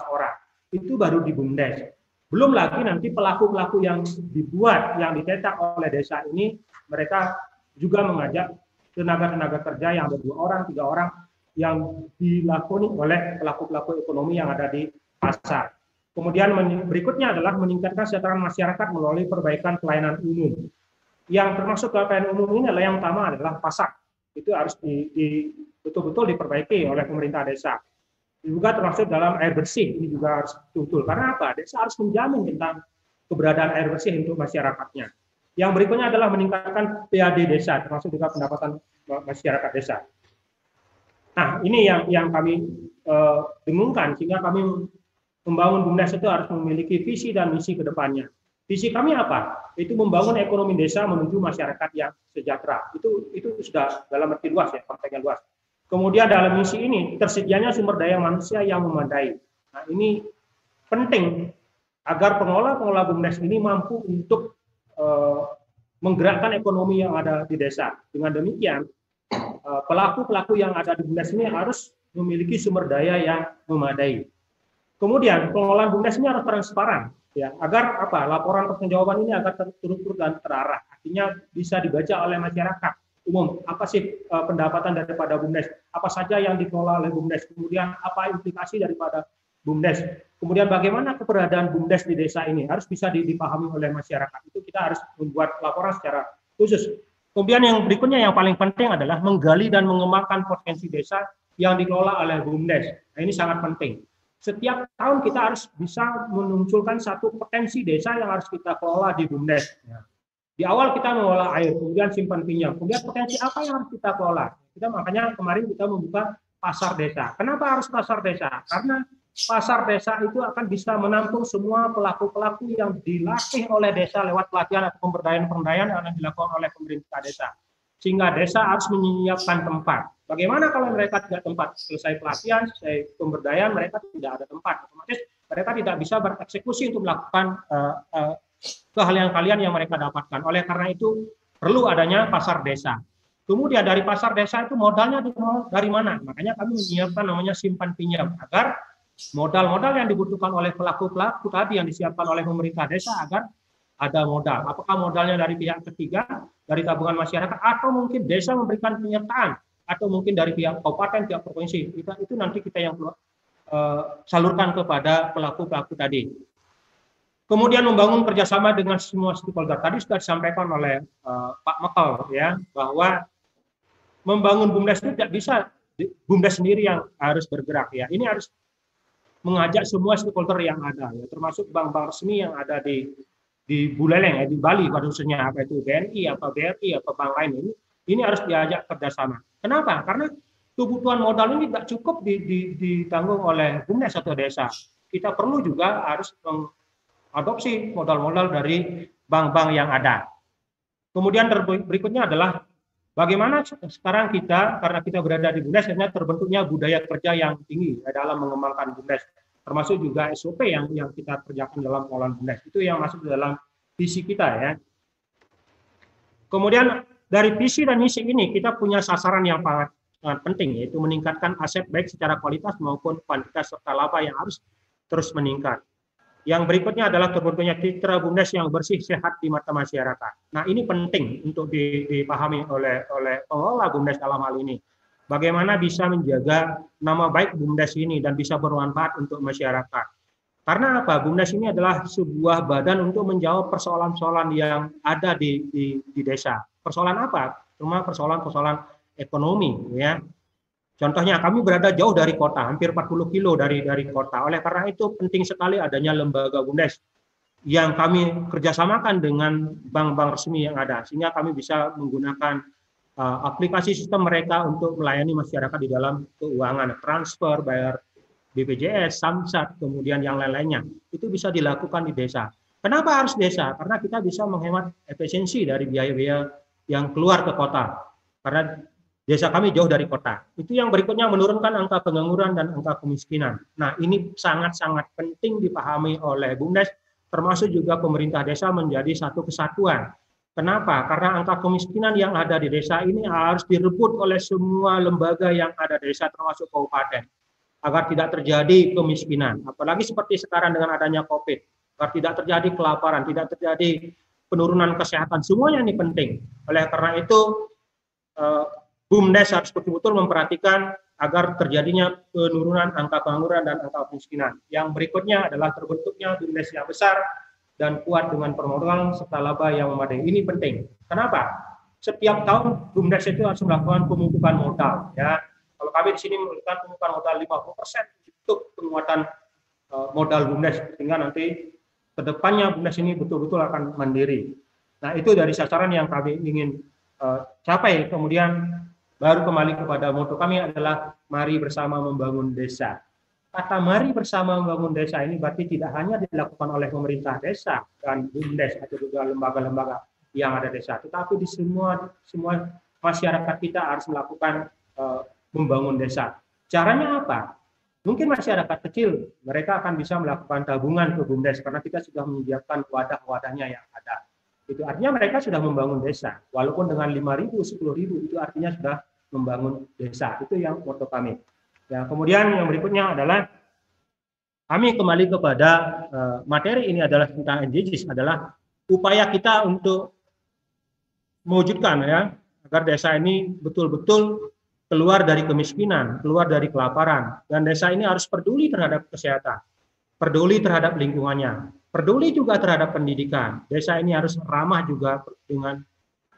orang. Itu baru di BUMDes. Belum lagi nanti pelaku-pelaku yang dibuat, yang dicetak oleh desa ini, mereka juga mengajak tenaga-tenaga kerja yang ada dua orang, tiga orang yang dilakoni oleh pelaku-pelaku ekonomi yang ada di pasar. Kemudian berikutnya adalah meningkatkan kesejahteraan masyarakat melalui perbaikan pelayanan umum. Yang termasuk pelayanan umum ini adalah yang utama adalah pasar. Itu harus di, di, betul-betul diperbaiki oleh pemerintah desa. Juga termasuk dalam air bersih ini juga harus betul. Karena apa? Desa harus menjamin tentang keberadaan air bersih untuk masyarakatnya. Yang berikutnya adalah meningkatkan PAD desa, termasuk juga pendapatan masyarakat desa. Nah, ini yang yang kami uh, dengungkan sehingga kami membangun BUMDes itu harus memiliki visi dan misi ke depannya. Visi kami apa? Itu membangun ekonomi desa menuju masyarakat yang sejahtera. Itu itu sudah dalam arti luas ya, konteksnya luas. Kemudian dalam misi ini tersedianya sumber daya manusia yang memadai. Nah, ini penting agar pengelola-pengelola BUMDes ini mampu untuk menggerakkan ekonomi yang ada di desa. Dengan demikian, eh, pelaku-pelaku yang ada di BUMDes ini harus memiliki sumber daya yang memadai. Kemudian pengelolaan BUMDes ini harus transparan, ya agar apa laporan pertanggungjawaban ini agar terukur dan terarah. Artinya bisa dibaca oleh masyarakat umum. Apa sih uh, pendapatan daripada BUMDes? Apa saja yang dikelola oleh BUMDes? Kemudian apa implikasi daripada BUMDes. Kemudian bagaimana keberadaan BUMDes di desa ini harus bisa dipahami oleh masyarakat. Itu kita harus membuat laporan secara khusus. Kemudian yang berikutnya yang paling penting adalah menggali dan mengembangkan potensi desa yang dikelola oleh BUMDes. Nah, ini sangat penting. Setiap tahun kita harus bisa memunculkan satu potensi desa yang harus kita kelola di BUMDes. Di awal kita mengelola air, kemudian simpan pinjam, kemudian potensi apa yang harus kita kelola? Kita makanya kemarin kita membuka pasar desa. Kenapa harus pasar desa? Karena pasar desa itu akan bisa menampung semua pelaku-pelaku yang dilatih oleh desa lewat pelatihan atau pemberdayaan-pemberdayaan yang akan dilakukan oleh pemerintah desa. Sehingga desa harus menyiapkan tempat. Bagaimana kalau mereka tidak tempat? Selesai pelatihan, selesai pemberdayaan, mereka tidak ada tempat. Otomatis mereka tidak bisa bereksekusi untuk melakukan uh, uh, keahlian-keahlian yang mereka dapatkan. Oleh karena itu perlu adanya pasar desa. Kemudian dari pasar desa itu modalnya dari mana? Makanya kami menyiapkan namanya simpan pinjam agar modal-modal yang dibutuhkan oleh pelaku-pelaku tadi yang disiapkan oleh pemerintah desa agar ada modal. Apakah modalnya dari pihak ketiga, dari tabungan masyarakat, atau mungkin desa memberikan penyertaan, atau mungkin dari pihak kabupaten, pihak provinsi. Itu, itu nanti kita yang uh, salurkan kepada pelaku-pelaku tadi. Kemudian membangun kerjasama dengan semua stakeholder. Tadi sudah disampaikan oleh uh, Pak Mekel ya bahwa membangun bumdes tidak bisa bumdes sendiri yang harus bergerak ya. Ini harus mengajak semua stakeholder yang ada ya, termasuk bank-bank resmi yang ada di di Buleleng ya di Bali pada khususnya apa itu BNI apa BRI apa bank lain ini ini harus diajak kerjasama. Kenapa? Karena kebutuhan modal ini tidak cukup ditanggung oleh bumdes atau desa. Kita perlu juga harus mengadopsi modal-modal dari bank-bank yang ada. Kemudian berikutnya adalah bagaimana sekarang kita karena kita berada di bumdes terbentuknya budaya kerja yang tinggi dalam mengembangkan bumdes termasuk juga SOP yang yang kita kerjakan dalam pengelolaan bumdes itu yang masuk dalam visi kita ya. Kemudian dari visi dan misi ini kita punya sasaran yang sangat sangat penting yaitu meningkatkan aset baik secara kualitas maupun kuantitas serta laba yang harus terus meningkat. Yang berikutnya adalah terbentuknya citra BUMDes yang bersih sehat di mata masyarakat. Nah ini penting untuk dipahami oleh oleh pengelola BUMDes dalam hal ini. Bagaimana bisa menjaga nama baik BUMDes ini dan bisa bermanfaat untuk masyarakat. Karena apa? BUMDes ini adalah sebuah badan untuk menjawab persoalan-persoalan yang ada di, di, di desa. Persoalan apa? Cuma persoalan-persoalan ekonomi ya. Contohnya kami berada jauh dari kota, hampir 40 kilo dari dari kota. Oleh karena itu penting sekali adanya lembaga Bundes yang kami kerjasamakan dengan bank-bank resmi yang ada, sehingga kami bisa menggunakan uh, aplikasi sistem mereka untuk melayani masyarakat di dalam keuangan, transfer, bayar BPJS, Samsat, kemudian yang lain-lainnya. Itu bisa dilakukan di desa. Kenapa harus desa? Karena kita bisa menghemat efisiensi dari biaya-biaya yang keluar ke kota. Karena Desa kami jauh dari kota. Itu yang berikutnya menurunkan angka pengangguran dan angka kemiskinan. Nah, ini sangat-sangat penting dipahami oleh BUMDes, termasuk juga pemerintah desa menjadi satu kesatuan. Kenapa? Karena angka kemiskinan yang ada di desa ini harus direbut oleh semua lembaga yang ada di desa, termasuk kabupaten, agar tidak terjadi kemiskinan. Apalagi seperti sekarang dengan adanya COVID, agar tidak terjadi kelaparan, tidak terjadi penurunan kesehatan. Semuanya ini penting. Oleh karena itu, eh, BUMDes harus betul-betul memperhatikan agar terjadinya penurunan angka pengangguran dan angka kemiskinan. Yang berikutnya adalah terbentuknya BUMDes yang besar dan kuat dengan permodalan serta laba yang memadai. Ini penting. Kenapa? Setiap tahun BUMDes itu harus melakukan pemupukan modal. Ya, kalau kami di sini melakukan pemupukan modal 50% untuk penguatan uh, modal BUMDes sehingga nanti ke depannya BUMDes ini betul-betul akan mandiri. Nah itu dari sasaran yang kami ingin uh, capai. Kemudian baru kembali kepada moto kami adalah mari bersama membangun desa. Kata mari bersama membangun desa ini berarti tidak hanya dilakukan oleh pemerintah desa dan BUMDes atau juga lembaga-lembaga yang ada desa, tetapi di semua semua masyarakat kita harus melakukan uh, membangun desa. Caranya apa? Mungkin masyarakat kecil mereka akan bisa melakukan tabungan ke BUMDes karena kita sudah menyediakan wadah-wadahnya yang ada. Itu artinya mereka sudah membangun desa. Walaupun dengan 5.000, 10.000 itu artinya sudah membangun desa. Itu yang moto kami. Ya, kemudian yang berikutnya adalah kami kembali kepada uh, materi ini adalah tentang SDGs adalah upaya kita untuk mewujudkan ya agar desa ini betul-betul keluar dari kemiskinan, keluar dari kelaparan dan desa ini harus peduli terhadap kesehatan, peduli terhadap lingkungannya, peduli juga terhadap pendidikan. Desa ini harus ramah juga dengan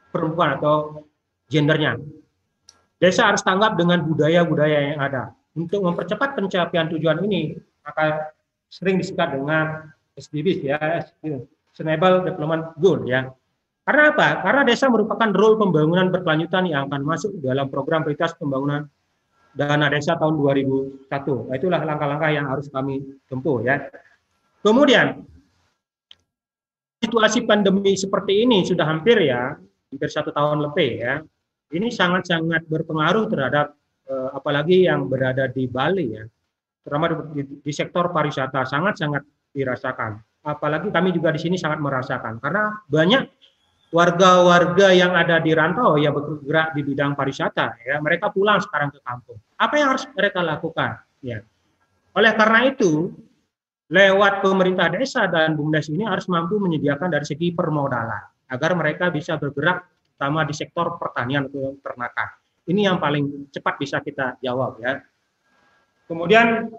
perempuan atau gendernya. Desa harus tanggap dengan budaya-budaya yang ada. Untuk mempercepat pencapaian tujuan ini, maka sering disingkat dengan SDGs ya, Sustainable Development Goal ya. Karena apa? Karena desa merupakan role pembangunan berkelanjutan yang akan masuk dalam program prioritas pembangunan dana desa tahun 2001. Nah, itulah langkah-langkah yang harus kami tempuh ya. Kemudian situasi pandemi seperti ini sudah hampir ya, hampir satu tahun lebih ya. Ini sangat-sangat berpengaruh terhadap eh, apalagi yang berada di Bali ya, terutama di, di sektor pariwisata sangat-sangat dirasakan. Apalagi kami juga di sini sangat merasakan. Karena banyak warga-warga yang ada di rantau yang bergerak di bidang pariwisata ya. Mereka pulang sekarang ke kampung. Apa yang harus mereka lakukan? Ya. Oleh karena itu lewat pemerintah desa dan bumdes ini harus mampu menyediakan dari segi permodalan agar mereka bisa bergerak terutama di sektor pertanian atau ternakan ini yang paling cepat bisa kita jawab ya kemudian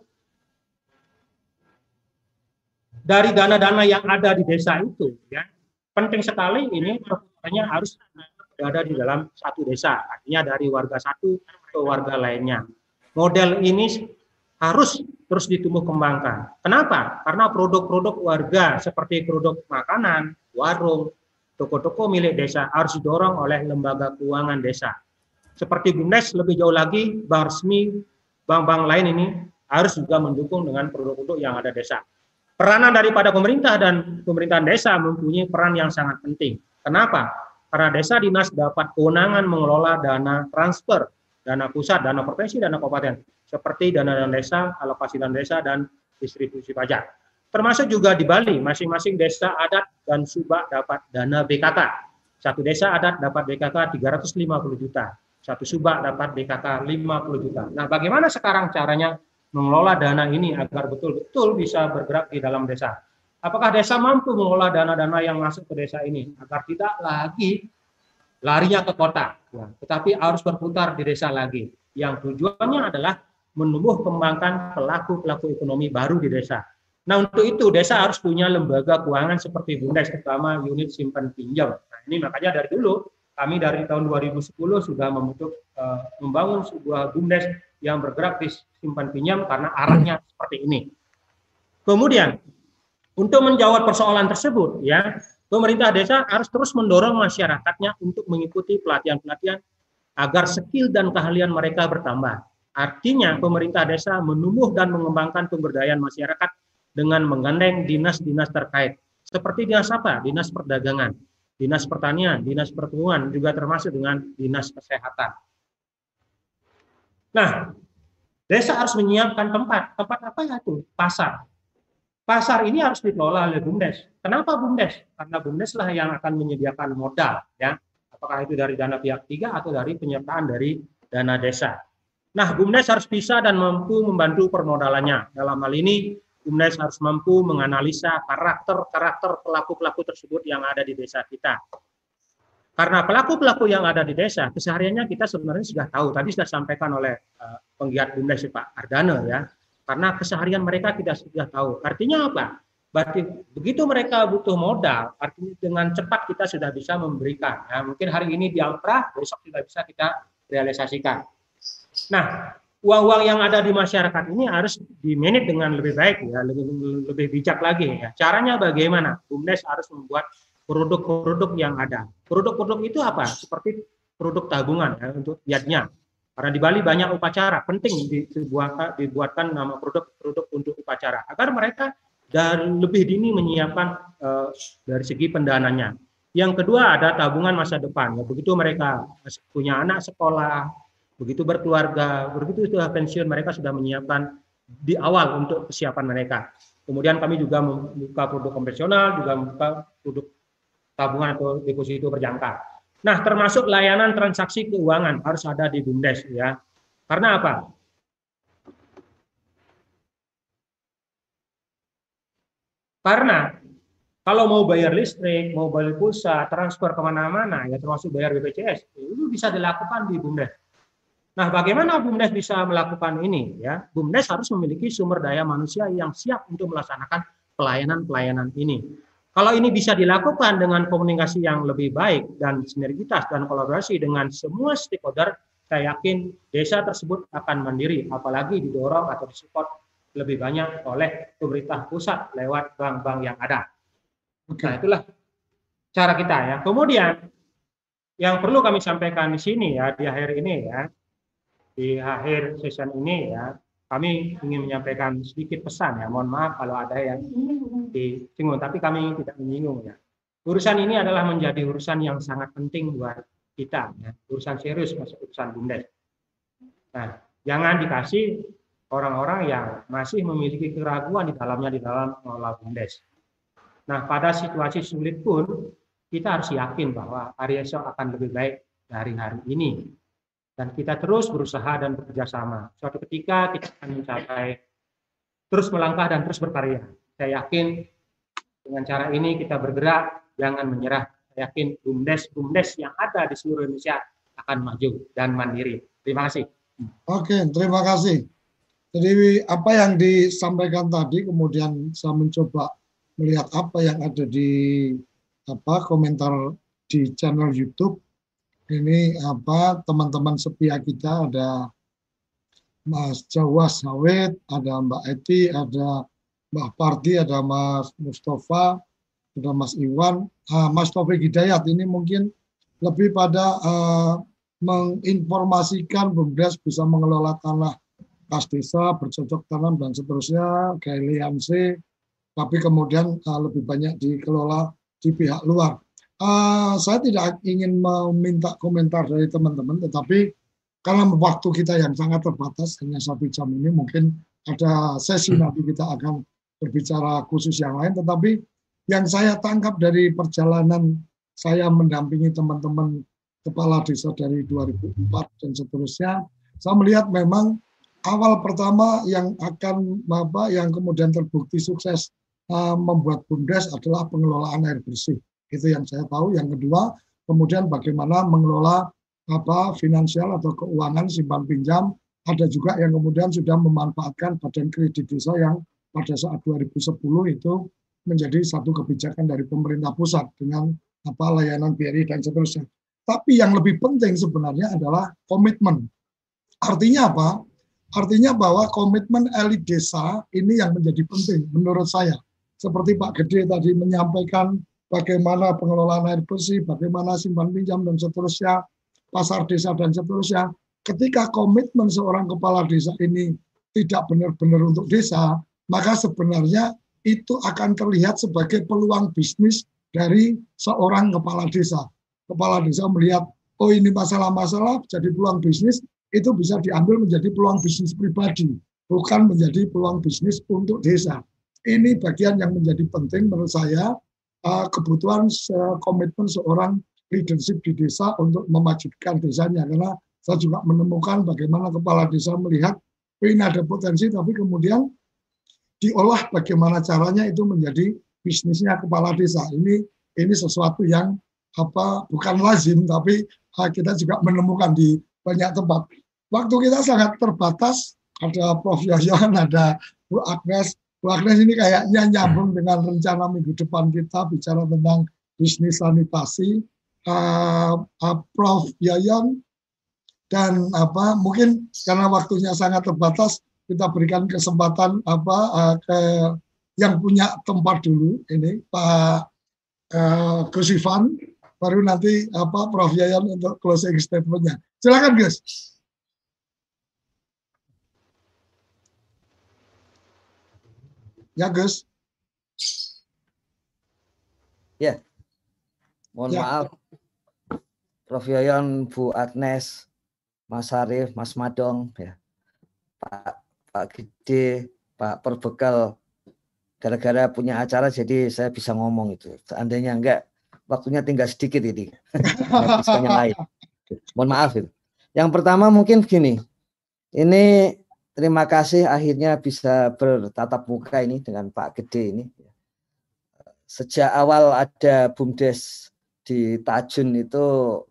dari dana-dana yang ada di desa itu ya penting sekali ini perputarannya harus berada di dalam satu desa, artinya dari warga satu ke warga lainnya. Model ini harus terus ditumbuh kembangkan. Kenapa? Karena produk-produk warga seperti produk makanan, warung, toko-toko milik desa harus didorong oleh lembaga keuangan desa. Seperti BUMDes lebih jauh lagi, bank resmi, bank-bank lain ini harus juga mendukung dengan produk-produk yang ada desa. Peranan daripada pemerintah dan pemerintahan desa mempunyai peran yang sangat penting. Kenapa? Karena desa dinas dapat kewenangan mengelola dana transfer, dana pusat, dana provinsi, dana kabupaten, seperti dana dana desa, alokasi dana desa, dan distribusi pajak. Termasuk juga di Bali, masing-masing desa adat dan subak dapat dana BKK. Satu desa adat dapat BKK 350 juta, satu subak dapat BKK 50 juta. Nah, bagaimana sekarang caranya mengelola dana ini agar betul-betul bisa bergerak di dalam desa. Apakah desa mampu mengelola dana-dana yang masuk ke desa ini agar tidak lagi larinya ke kota, ya, tetapi harus berputar di desa lagi. Yang tujuannya adalah menumbuh kembangkan pelaku-pelaku ekonomi baru di desa. Nah untuk itu desa harus punya lembaga keuangan seperti Bundes, terutama unit simpan pinjam. Nah ini makanya dari dulu kami dari tahun 2010 sudah membentuk uh, membangun sebuah Bundes yang bergerak di simpan pinjam karena arahnya seperti ini. Kemudian untuk menjawab persoalan tersebut ya, pemerintah desa harus terus mendorong masyarakatnya untuk mengikuti pelatihan-pelatihan agar skill dan keahlian mereka bertambah. Artinya pemerintah desa menumbuh dan mengembangkan pemberdayaan masyarakat dengan menggandeng dinas-dinas terkait. Seperti dinas apa? Dinas perdagangan, dinas pertanian, dinas pertumbuhan, juga termasuk dengan dinas kesehatan. Nah, desa harus menyiapkan tempat. Tempat apa ya itu? Pasar. Pasar ini harus dikelola oleh BUMDes. Kenapa BUMDes? Karena BUMDes lah yang akan menyediakan modal, ya. Apakah itu dari dana pihak ketiga atau dari penyertaan dari dana desa. Nah, BUMDes harus bisa dan mampu membantu permodalannya. Dalam hal ini, BUMDes harus mampu menganalisa karakter-karakter pelaku-pelaku tersebut yang ada di desa kita. Karena pelaku-pelaku yang ada di desa, kesehariannya kita sebenarnya sudah tahu. Tadi sudah sampaikan oleh uh, penggiat BUMDes Pak Ardana ya. Karena keseharian mereka tidak sudah tahu. Artinya apa? Berarti begitu mereka butuh modal, artinya dengan cepat kita sudah bisa memberikan. Ya, mungkin hari ini di Alpra, besok sudah bisa kita realisasikan. Nah, uang-uang yang ada di masyarakat ini harus dimanage dengan lebih baik ya, lebih lebih bijak lagi ya. Caranya bagaimana? BUMDes harus membuat produk-produk yang ada. Produk-produk itu apa? Seperti produk tabungan ya, untuk yadnya. Karena di Bali banyak upacara, penting dibuat, dibuatkan nama produk-produk untuk upacara agar mereka dan lebih dini menyiapkan uh, dari segi pendananya. Yang kedua ada tabungan masa depan. Ya, begitu mereka punya anak sekolah, begitu berkeluarga, begitu sudah pensiun mereka sudah menyiapkan di awal untuk kesiapan mereka. Kemudian kami juga membuka produk konvensional, juga membuka produk tabungan atau deposito berjangka. Nah, termasuk layanan transaksi keuangan harus ada di BUMDes ya. Karena apa? Karena kalau mau bayar listrik, mau bayar pulsa, transfer ke mana-mana, ya termasuk bayar BPJS, itu bisa dilakukan di BUMDes. Nah, bagaimana BUMDes bisa melakukan ini? Ya, BUMDes harus memiliki sumber daya manusia yang siap untuk melaksanakan pelayanan-pelayanan ini. Kalau ini bisa dilakukan dengan komunikasi yang lebih baik dan sinergitas dan kolaborasi dengan semua stakeholder, saya yakin desa tersebut akan mandiri, apalagi didorong atau disupport lebih banyak oleh pemerintah pusat lewat bank-bank yang ada. Nah itulah cara kita ya. Kemudian yang perlu kami sampaikan di sini ya di akhir ini ya di akhir session ini ya kami ingin menyampaikan sedikit pesan ya. Mohon maaf kalau ada yang disinggung tapi kami tidak menyinggung ya. Urusan ini adalah menjadi urusan yang sangat penting buat kita ya. Urusan serius masuk urusan bumdes. Nah jangan dikasih orang-orang yang masih memiliki keraguan di dalamnya di dalam mengelola bumdes. Nah pada situasi sulit pun kita harus yakin bahwa hari akan lebih baik dari hari ini. Dan kita terus berusaha dan bekerja sama. Suatu ketika kita akan mencapai terus melangkah dan terus berkarya. Saya yakin dengan cara ini kita bergerak, jangan menyerah. Saya yakin bumdes-bumdes yang ada di seluruh Indonesia akan maju dan mandiri. Terima kasih. Oke, terima kasih. Jadi apa yang disampaikan tadi, kemudian saya mencoba melihat apa yang ada di apa komentar di channel YouTube ini apa teman-teman setia kita ada Mas Jawa Sawit, ada Mbak Eti, ada Mbak Parti, ada Mas Mustafa, ada Mas Iwan, uh, Mas Taufik Hidayat ini mungkin lebih pada uh, menginformasikan BUMDes bisa mengelola tanah kas desa, bercocok tanam dan seterusnya, galiansi, tapi kemudian uh, lebih banyak dikelola di pihak luar. Uh, saya tidak ingin meminta komentar dari teman-teman, tetapi karena waktu kita yang sangat terbatas, hanya satu jam ini, mungkin ada sesi nanti kita akan berbicara khusus yang lain, tetapi yang saya tangkap dari perjalanan saya mendampingi teman-teman kepala desa dari 2004 dan seterusnya, saya melihat memang awal pertama yang akan apa yang kemudian terbukti sukses uh, membuat bumdes adalah pengelolaan air bersih. Itu yang saya tahu. Yang kedua, kemudian bagaimana mengelola apa finansial atau keuangan simpan pinjam. Ada juga yang kemudian sudah memanfaatkan badan kredit desa yang pada saat 2010 itu menjadi satu kebijakan dari pemerintah pusat dengan apa layanan BRI dan seterusnya. Tapi yang lebih penting sebenarnya adalah komitmen. Artinya apa? Artinya bahwa komitmen elit desa ini yang menjadi penting menurut saya seperti Pak Gede tadi menyampaikan bagaimana pengelolaan air bersih, bagaimana simpan pinjam dan seterusnya, pasar desa dan seterusnya. Ketika komitmen seorang kepala desa ini tidak benar-benar untuk desa, maka sebenarnya itu akan terlihat sebagai peluang bisnis dari seorang kepala desa. Kepala desa melihat, oh ini masalah-masalah jadi peluang bisnis, itu bisa diambil menjadi peluang bisnis pribadi, bukan menjadi peluang bisnis untuk desa ini bagian yang menjadi penting menurut saya uh, kebutuhan uh, komitmen seorang leadership di desa untuk memajukan desanya. Karena saya juga menemukan bagaimana kepala desa melihat oh, ini ada potensi tapi kemudian diolah bagaimana caranya itu menjadi bisnisnya kepala desa. Ini ini sesuatu yang apa bukan lazim tapi uh, kita juga menemukan di banyak tempat. Waktu kita sangat terbatas ada Prof. Yoyon ada Bu Agnes Bu Agnes ini kayaknya nyambung dengan rencana minggu depan kita bicara tentang bisnis sanitasi. Uh, uh, Prof. Yayan dan apa mungkin karena waktunya sangat terbatas kita berikan kesempatan apa uh, ke yang punya tempat dulu ini Pak uh, Gus Ivan baru nanti apa Prof Yayan untuk closing statementnya silakan Gus. Ya, Gus. Ya. Mohon ya. maaf. Prof Yoyon, Bu Agnes, Mas Arif, Mas Madong, ya. Pak Pak Gede, Pak Perbekal, gara-gara punya acara jadi saya bisa ngomong itu. Seandainya enggak, waktunya tinggal sedikit ini. yang lain. Mohon maaf itu. Yang pertama mungkin gini, ini terima kasih akhirnya bisa bertatap muka ini dengan Pak Gede ini. Sejak awal ada BUMDes di Tajun itu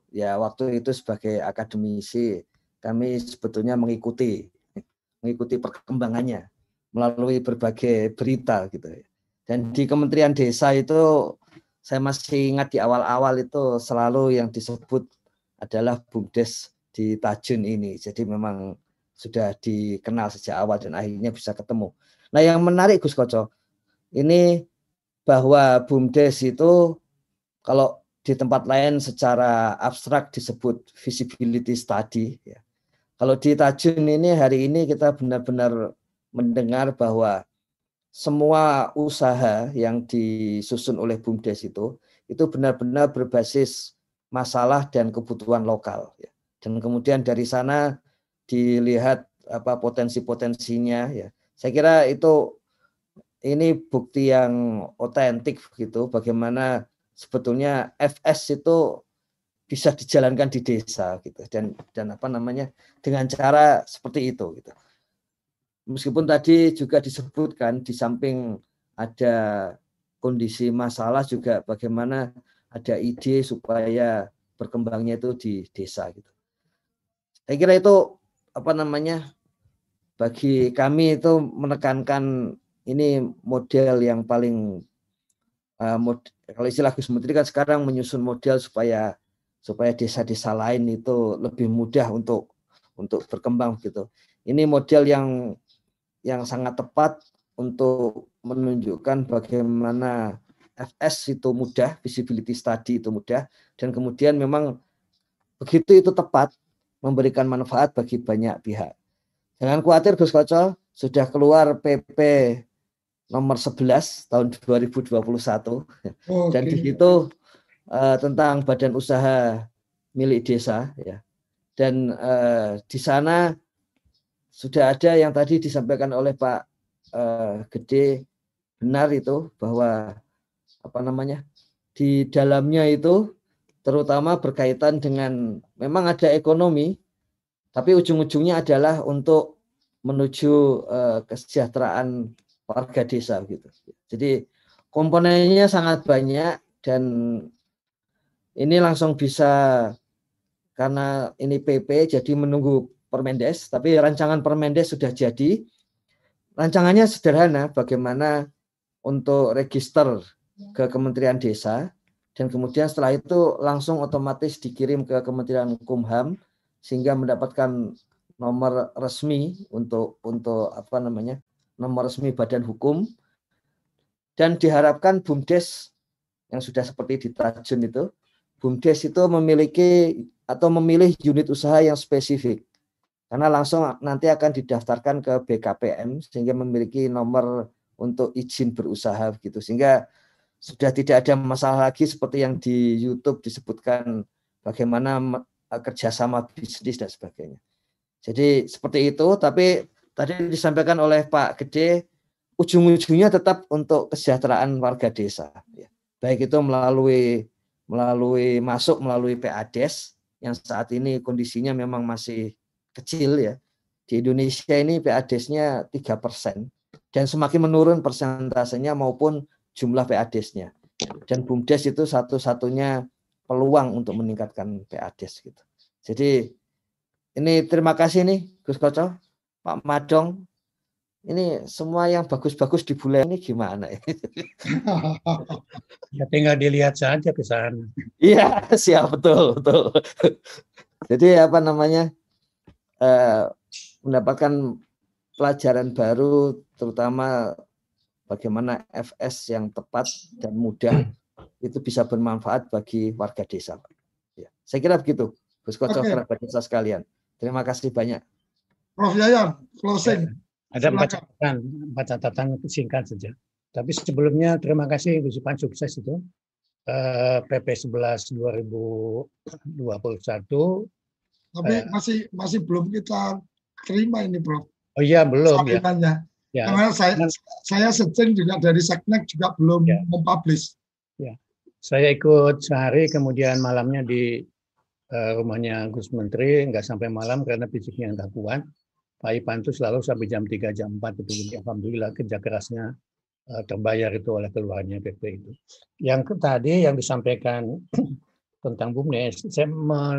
ya waktu itu sebagai akademisi kami sebetulnya mengikuti mengikuti perkembangannya melalui berbagai berita gitu. Dan di Kementerian Desa itu saya masih ingat di awal-awal itu selalu yang disebut adalah BUMDes di Tajun ini. Jadi memang sudah dikenal sejak awal dan akhirnya bisa ketemu. Nah yang menarik Gus Koco, ini bahwa BUMDes itu kalau di tempat lain secara abstrak disebut visibility study ya. Kalau di Tajun ini hari ini kita benar-benar mendengar bahwa semua usaha yang disusun oleh BUMDes itu itu benar-benar berbasis masalah dan kebutuhan lokal ya. Dan kemudian dari sana dilihat apa potensi-potensinya ya. Saya kira itu ini bukti yang otentik gitu bagaimana sebetulnya FS itu bisa dijalankan di desa gitu dan dan apa namanya dengan cara seperti itu gitu. Meskipun tadi juga disebutkan di samping ada kondisi masalah juga bagaimana ada ide supaya berkembangnya itu di desa gitu. Saya kira itu apa namanya bagi kami itu menekankan ini model yang paling uh, mod, kalau istilah Gus Menteri kan sekarang menyusun model supaya supaya desa-desa lain itu lebih mudah untuk untuk berkembang gitu. Ini model yang yang sangat tepat untuk menunjukkan bagaimana FS itu mudah, visibility study itu mudah, dan kemudian memang begitu itu tepat memberikan manfaat bagi banyak pihak. Jangan khawatir Gus Koco, sudah keluar PP nomor 11 tahun 2021 oh, dan di situ uh, tentang badan usaha milik desa ya. Dan uh, di sana sudah ada yang tadi disampaikan oleh Pak uh, Gede benar itu bahwa apa namanya di dalamnya itu terutama berkaitan dengan memang ada ekonomi, tapi ujung-ujungnya adalah untuk menuju uh, kesejahteraan warga desa gitu. Jadi komponennya sangat banyak dan ini langsung bisa karena ini PP jadi menunggu Permendes, tapi rancangan Permendes sudah jadi. Rancangannya sederhana, bagaimana untuk register ke Kementerian Desa dan kemudian setelah itu langsung otomatis dikirim ke Kementerian Hukum sehingga mendapatkan nomor resmi untuk untuk apa namanya nomor resmi badan hukum. Dan diharapkan bumdes yang sudah seperti di Tajun itu bumdes itu memiliki atau memilih unit usaha yang spesifik. Karena langsung nanti akan didaftarkan ke BKPM sehingga memiliki nomor untuk izin berusaha gitu sehingga sudah tidak ada masalah lagi seperti yang di YouTube disebutkan bagaimana eh, kerjasama bisnis dan sebagainya. Jadi seperti itu, tapi tadi disampaikan oleh Pak Gede, ujung-ujungnya tetap untuk kesejahteraan warga desa. Ya. Baik itu melalui melalui masuk melalui PADES yang saat ini kondisinya memang masih kecil ya. Di Indonesia ini PADES-nya tiga persen dan semakin menurun persentasenya maupun jumlah PADES-nya. Dan BUMDes itu satu-satunya peluang untuk meningkatkan PADES gitu. Jadi ini terima kasih nih Gus Koco, Pak Madong. Ini semua yang bagus-bagus di bulan ini gimana ya? ya tinggal dilihat saja ke sana. Iya, siap betul, betul. Jadi apa namanya? Eh, mendapatkan pelajaran baru terutama bagaimana FS yang tepat dan mudah itu bisa bermanfaat bagi warga desa. Ya, saya kira begitu, Gus Koco, okay. kerabat desa sekalian. Terima kasih banyak. Prof Yayan, closing. Ya, ada empat catatan, empat catatan singkat saja. Tapi sebelumnya terima kasih Gus Ipan sukses itu. PP 11 2021. Tapi uh, masih masih belum kita terima ini, Prof. Oh iya, belum ya. Ya. Karena saya saya searching juga dari Seknek juga belum ya. mempublish. Ya. Saya ikut sehari kemudian malamnya di uh, rumahnya Gus Menteri nggak sampai malam karena fisiknya nggak kuat. Pak Ipan itu selalu sampai jam 3 jam 4 itu jadi alhamdulillah kerja kerasnya uh, terbayar itu oleh keluarnya PP itu. Yang tadi yang disampaikan tentang BUMDes, saya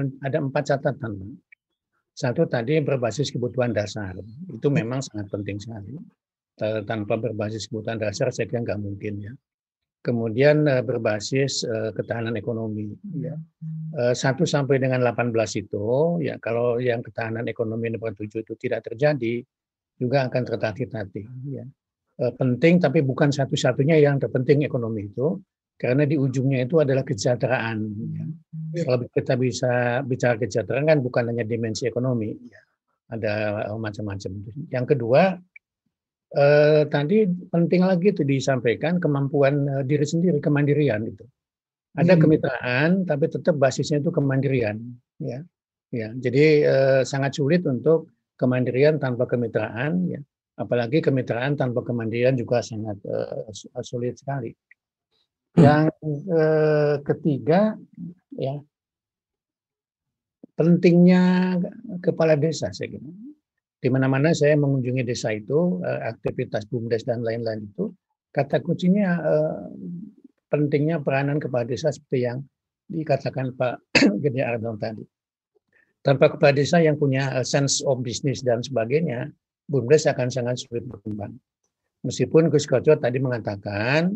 ada empat catatan. Satu tadi berbasis kebutuhan dasar. Itu memang sangat penting sekali tanpa berbasis kebutuhan dasar saya kira nggak mungkin ya. Kemudian eh, berbasis eh, ketahanan ekonomi. Ya. Eh, satu sampai dengan 18 itu, ya kalau yang ketahanan ekonomi nomor 7 itu tidak terjadi, juga akan tertatih-tatih. Ya. Penting, tapi bukan satu-satunya yang terpenting ekonomi itu. karena di ujungnya itu adalah kesejahteraan. Ya. Kalau kita bisa bicara kesejahteraan kan bukan hanya dimensi ekonomi, ya. ada macam-macam. Yang kedua, eh, tadi penting lagi itu disampaikan kemampuan eh, diri sendiri, kemandirian itu. Ada Hmm. kemitraan, tapi tetap basisnya itu kemandirian. Ya, ya. Jadi eh, sangat sulit untuk kemandirian tanpa kemitraan. Ya. Apalagi kemitraan tanpa kemandirian juga sangat eh, su- sulit sekali. Yang eh, ketiga, ya pentingnya kepala desa saya kira. Di mana-mana saya mengunjungi desa itu, eh, aktivitas bumdes dan lain-lain itu, kata kuncinya eh, pentingnya peranan kepala desa seperti yang dikatakan Pak Gede Ardon tadi. Tanpa kepala desa yang punya eh, sense of business dan sebagainya, bumdes akan sangat sulit berkembang. Meskipun Gus Koco tadi mengatakan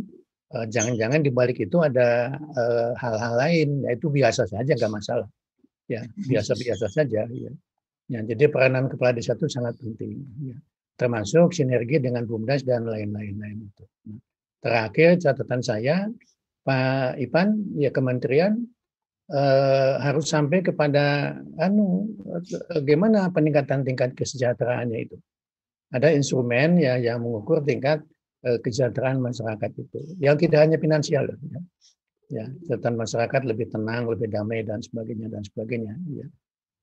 jangan-jangan di balik itu ada hal-hal lain, yaitu biasa saja nggak masalah. Ya, biasa-biasa saja. Ya. Ya, jadi peranan kepala desa itu sangat penting. Ya. Termasuk sinergi dengan bumdes dan lain-lain lain itu. Nah, Terakhir catatan saya, Pak Ipan, ya Kementerian eh, harus sampai kepada anu eh, bagaimana peningkatan tingkat kesejahteraannya itu. Ada instrumen ya yang mengukur tingkat eh, kesejahteraan masyarakat itu. Yang tidak hanya finansial, ya. ya, kesejahteraan masyarakat lebih tenang, lebih damai dan sebagainya dan sebagainya. Ya.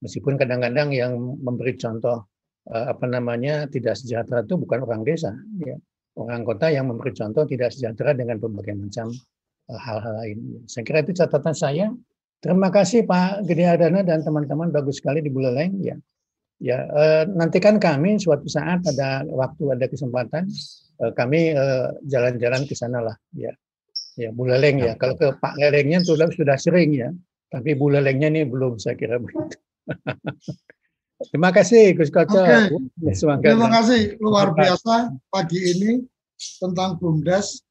Meskipun kadang-kadang yang memberi contoh eh, apa namanya tidak sejahtera itu bukan orang desa, ya. orang kota yang memberi contoh tidak sejahtera dengan berbagai macam eh, hal-hal lain. Saya kira itu catatan saya. Terima kasih Pak Gede Ardana dan teman-teman bagus sekali di Buleleng ya. Ya, eh, nantikan kami suatu saat ada waktu ada kesempatan eh, kami eh, jalan-jalan ke sana lah ya. Ya, Buleleng ya. Kalau ke Pak Lelengnya sudah sudah sering ya. Tapi Bulelengnya ini belum saya kira begitu. Terima kasih Gus Koco. Semangat. Terima kasih luar biasa pagi ini tentang BUMDes.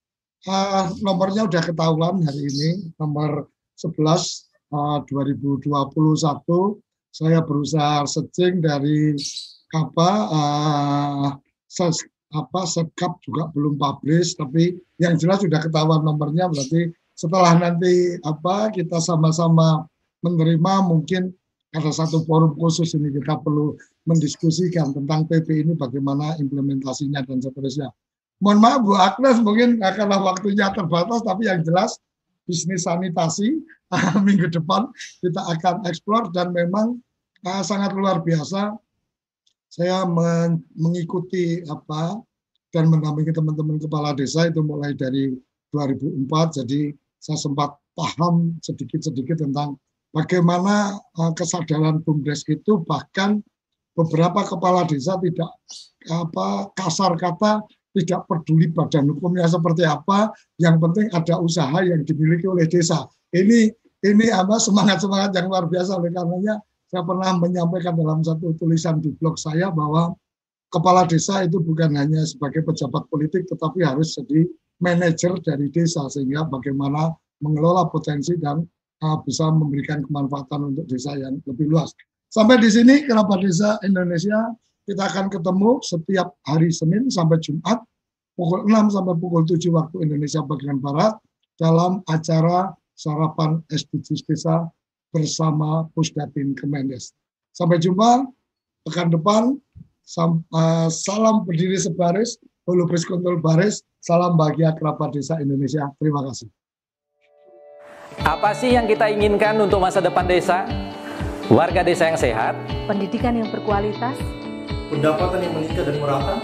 Eh, nomornya udah ketahuan hari ini nomor 11 eh, 2021. Saya berusaha searching dari apa ses- apa Setcap juga belum publish tapi yang jelas sudah ketahuan nomornya berarti setelah nanti apa kita sama-sama menerima mungkin ada satu forum khusus ini kita perlu mendiskusikan tentang PP ini bagaimana implementasinya dan seterusnya. Mohon maaf Bu Agnes mungkin karena waktunya terbatas tapi yang jelas bisnis sanitasi minggu depan kita akan eksplor dan memang uh, sangat luar biasa saya men- mengikuti apa dan mendampingi teman-teman kepala desa itu mulai dari 2004 jadi saya sempat paham sedikit-sedikit tentang bagaimana uh, kesadaran BUMDes itu bahkan beberapa kepala desa tidak apa kasar kata tidak peduli badan hukumnya seperti apa, yang penting ada usaha yang dimiliki oleh desa. Ini ini apa semangat semangat yang luar biasa oleh karenanya saya pernah menyampaikan dalam satu tulisan di blog saya bahwa kepala desa itu bukan hanya sebagai pejabat politik tetapi harus jadi manajer dari desa sehingga bagaimana mengelola potensi dan uh, bisa memberikan kemanfaatan untuk desa yang lebih luas. Sampai di sini kerabat desa Indonesia kita akan ketemu setiap hari Senin sampai Jumat pukul 6 sampai pukul 7 waktu Indonesia bagian Barat dalam acara sarapan SDGs Desa bersama Pusdatin Kemendes. Sampai jumpa pekan depan. Uh, salam berdiri sebaris, holubris kontrol baris, salam bahagia kerabat desa Indonesia. Terima kasih. Apa sih yang kita inginkan untuk masa depan desa? Warga desa yang sehat, pendidikan yang berkualitas, pendapatan yang meningkat dan merata,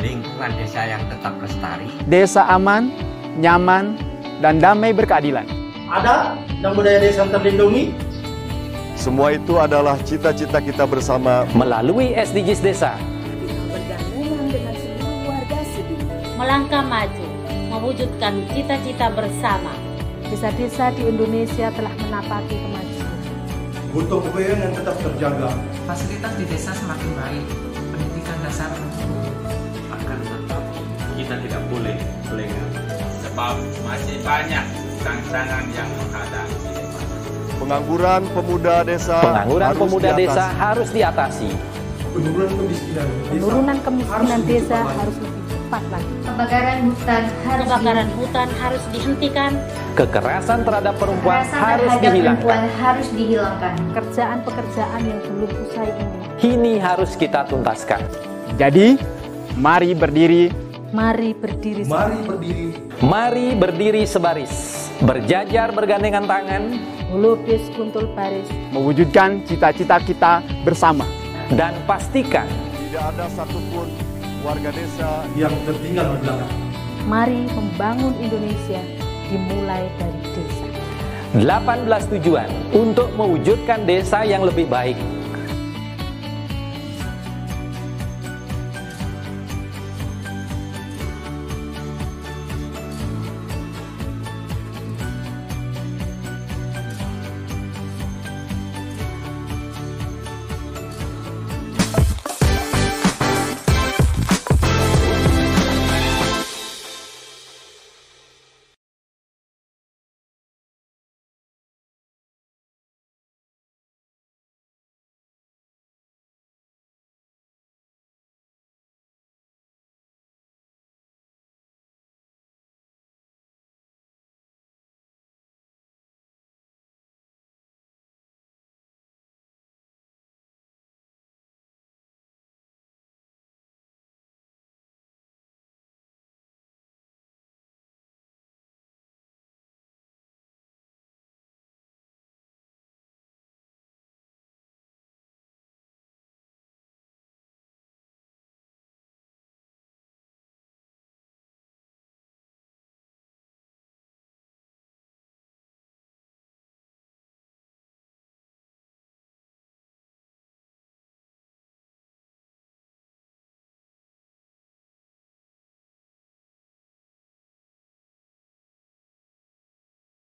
lingkungan desa yang tetap lestari, Desa aman, nyaman, dan damai berkeadilan. ada dan budaya desa terlindungi, Semua itu adalah cita-cita kita bersama melalui SDGs Desa. bergandungan dengan seluruh warga sedunia. Melangkah maju, mewujudkan cita-cita bersama. Desa-desa di Indonesia telah menapaki kemajuan. butuh kebayaan yang tetap terjaga. Fasilitas di desa semakin baik, pendidikan dasar akan tetap kita tidak boleh lengah. Sebab masih banyak tantangan yang menghadapi. pengangguran pemuda desa. Pengangguran harus pemuda diatasi. desa harus diatasi. Penurunan kemiskinan Penurunan kemiskinan desa harus cepat cepat lagi. Kebakaran hutan harus Kebakaran hutan harus dihentikan. Kekerasan terhadap perempuan Kekerasan harus terhadap dihilangkan. perempuan harus dihilangkan. Pekerjaan-pekerjaan yang belum usai ini. Kini harus kita tuntaskan. Jadi, mari berdiri, Mari berdiri. Mari berdiri. Mari berdiri sebaris, berjajar bergandengan tangan, Melukis kuntul baris. mewujudkan cita-cita kita bersama. dan pastikan Tidak ada satupun warga desa yang tertinggal di belakang. Mari membangun Indonesia dimulai dari desa. 18 tujuan untuk mewujudkan desa yang lebih baik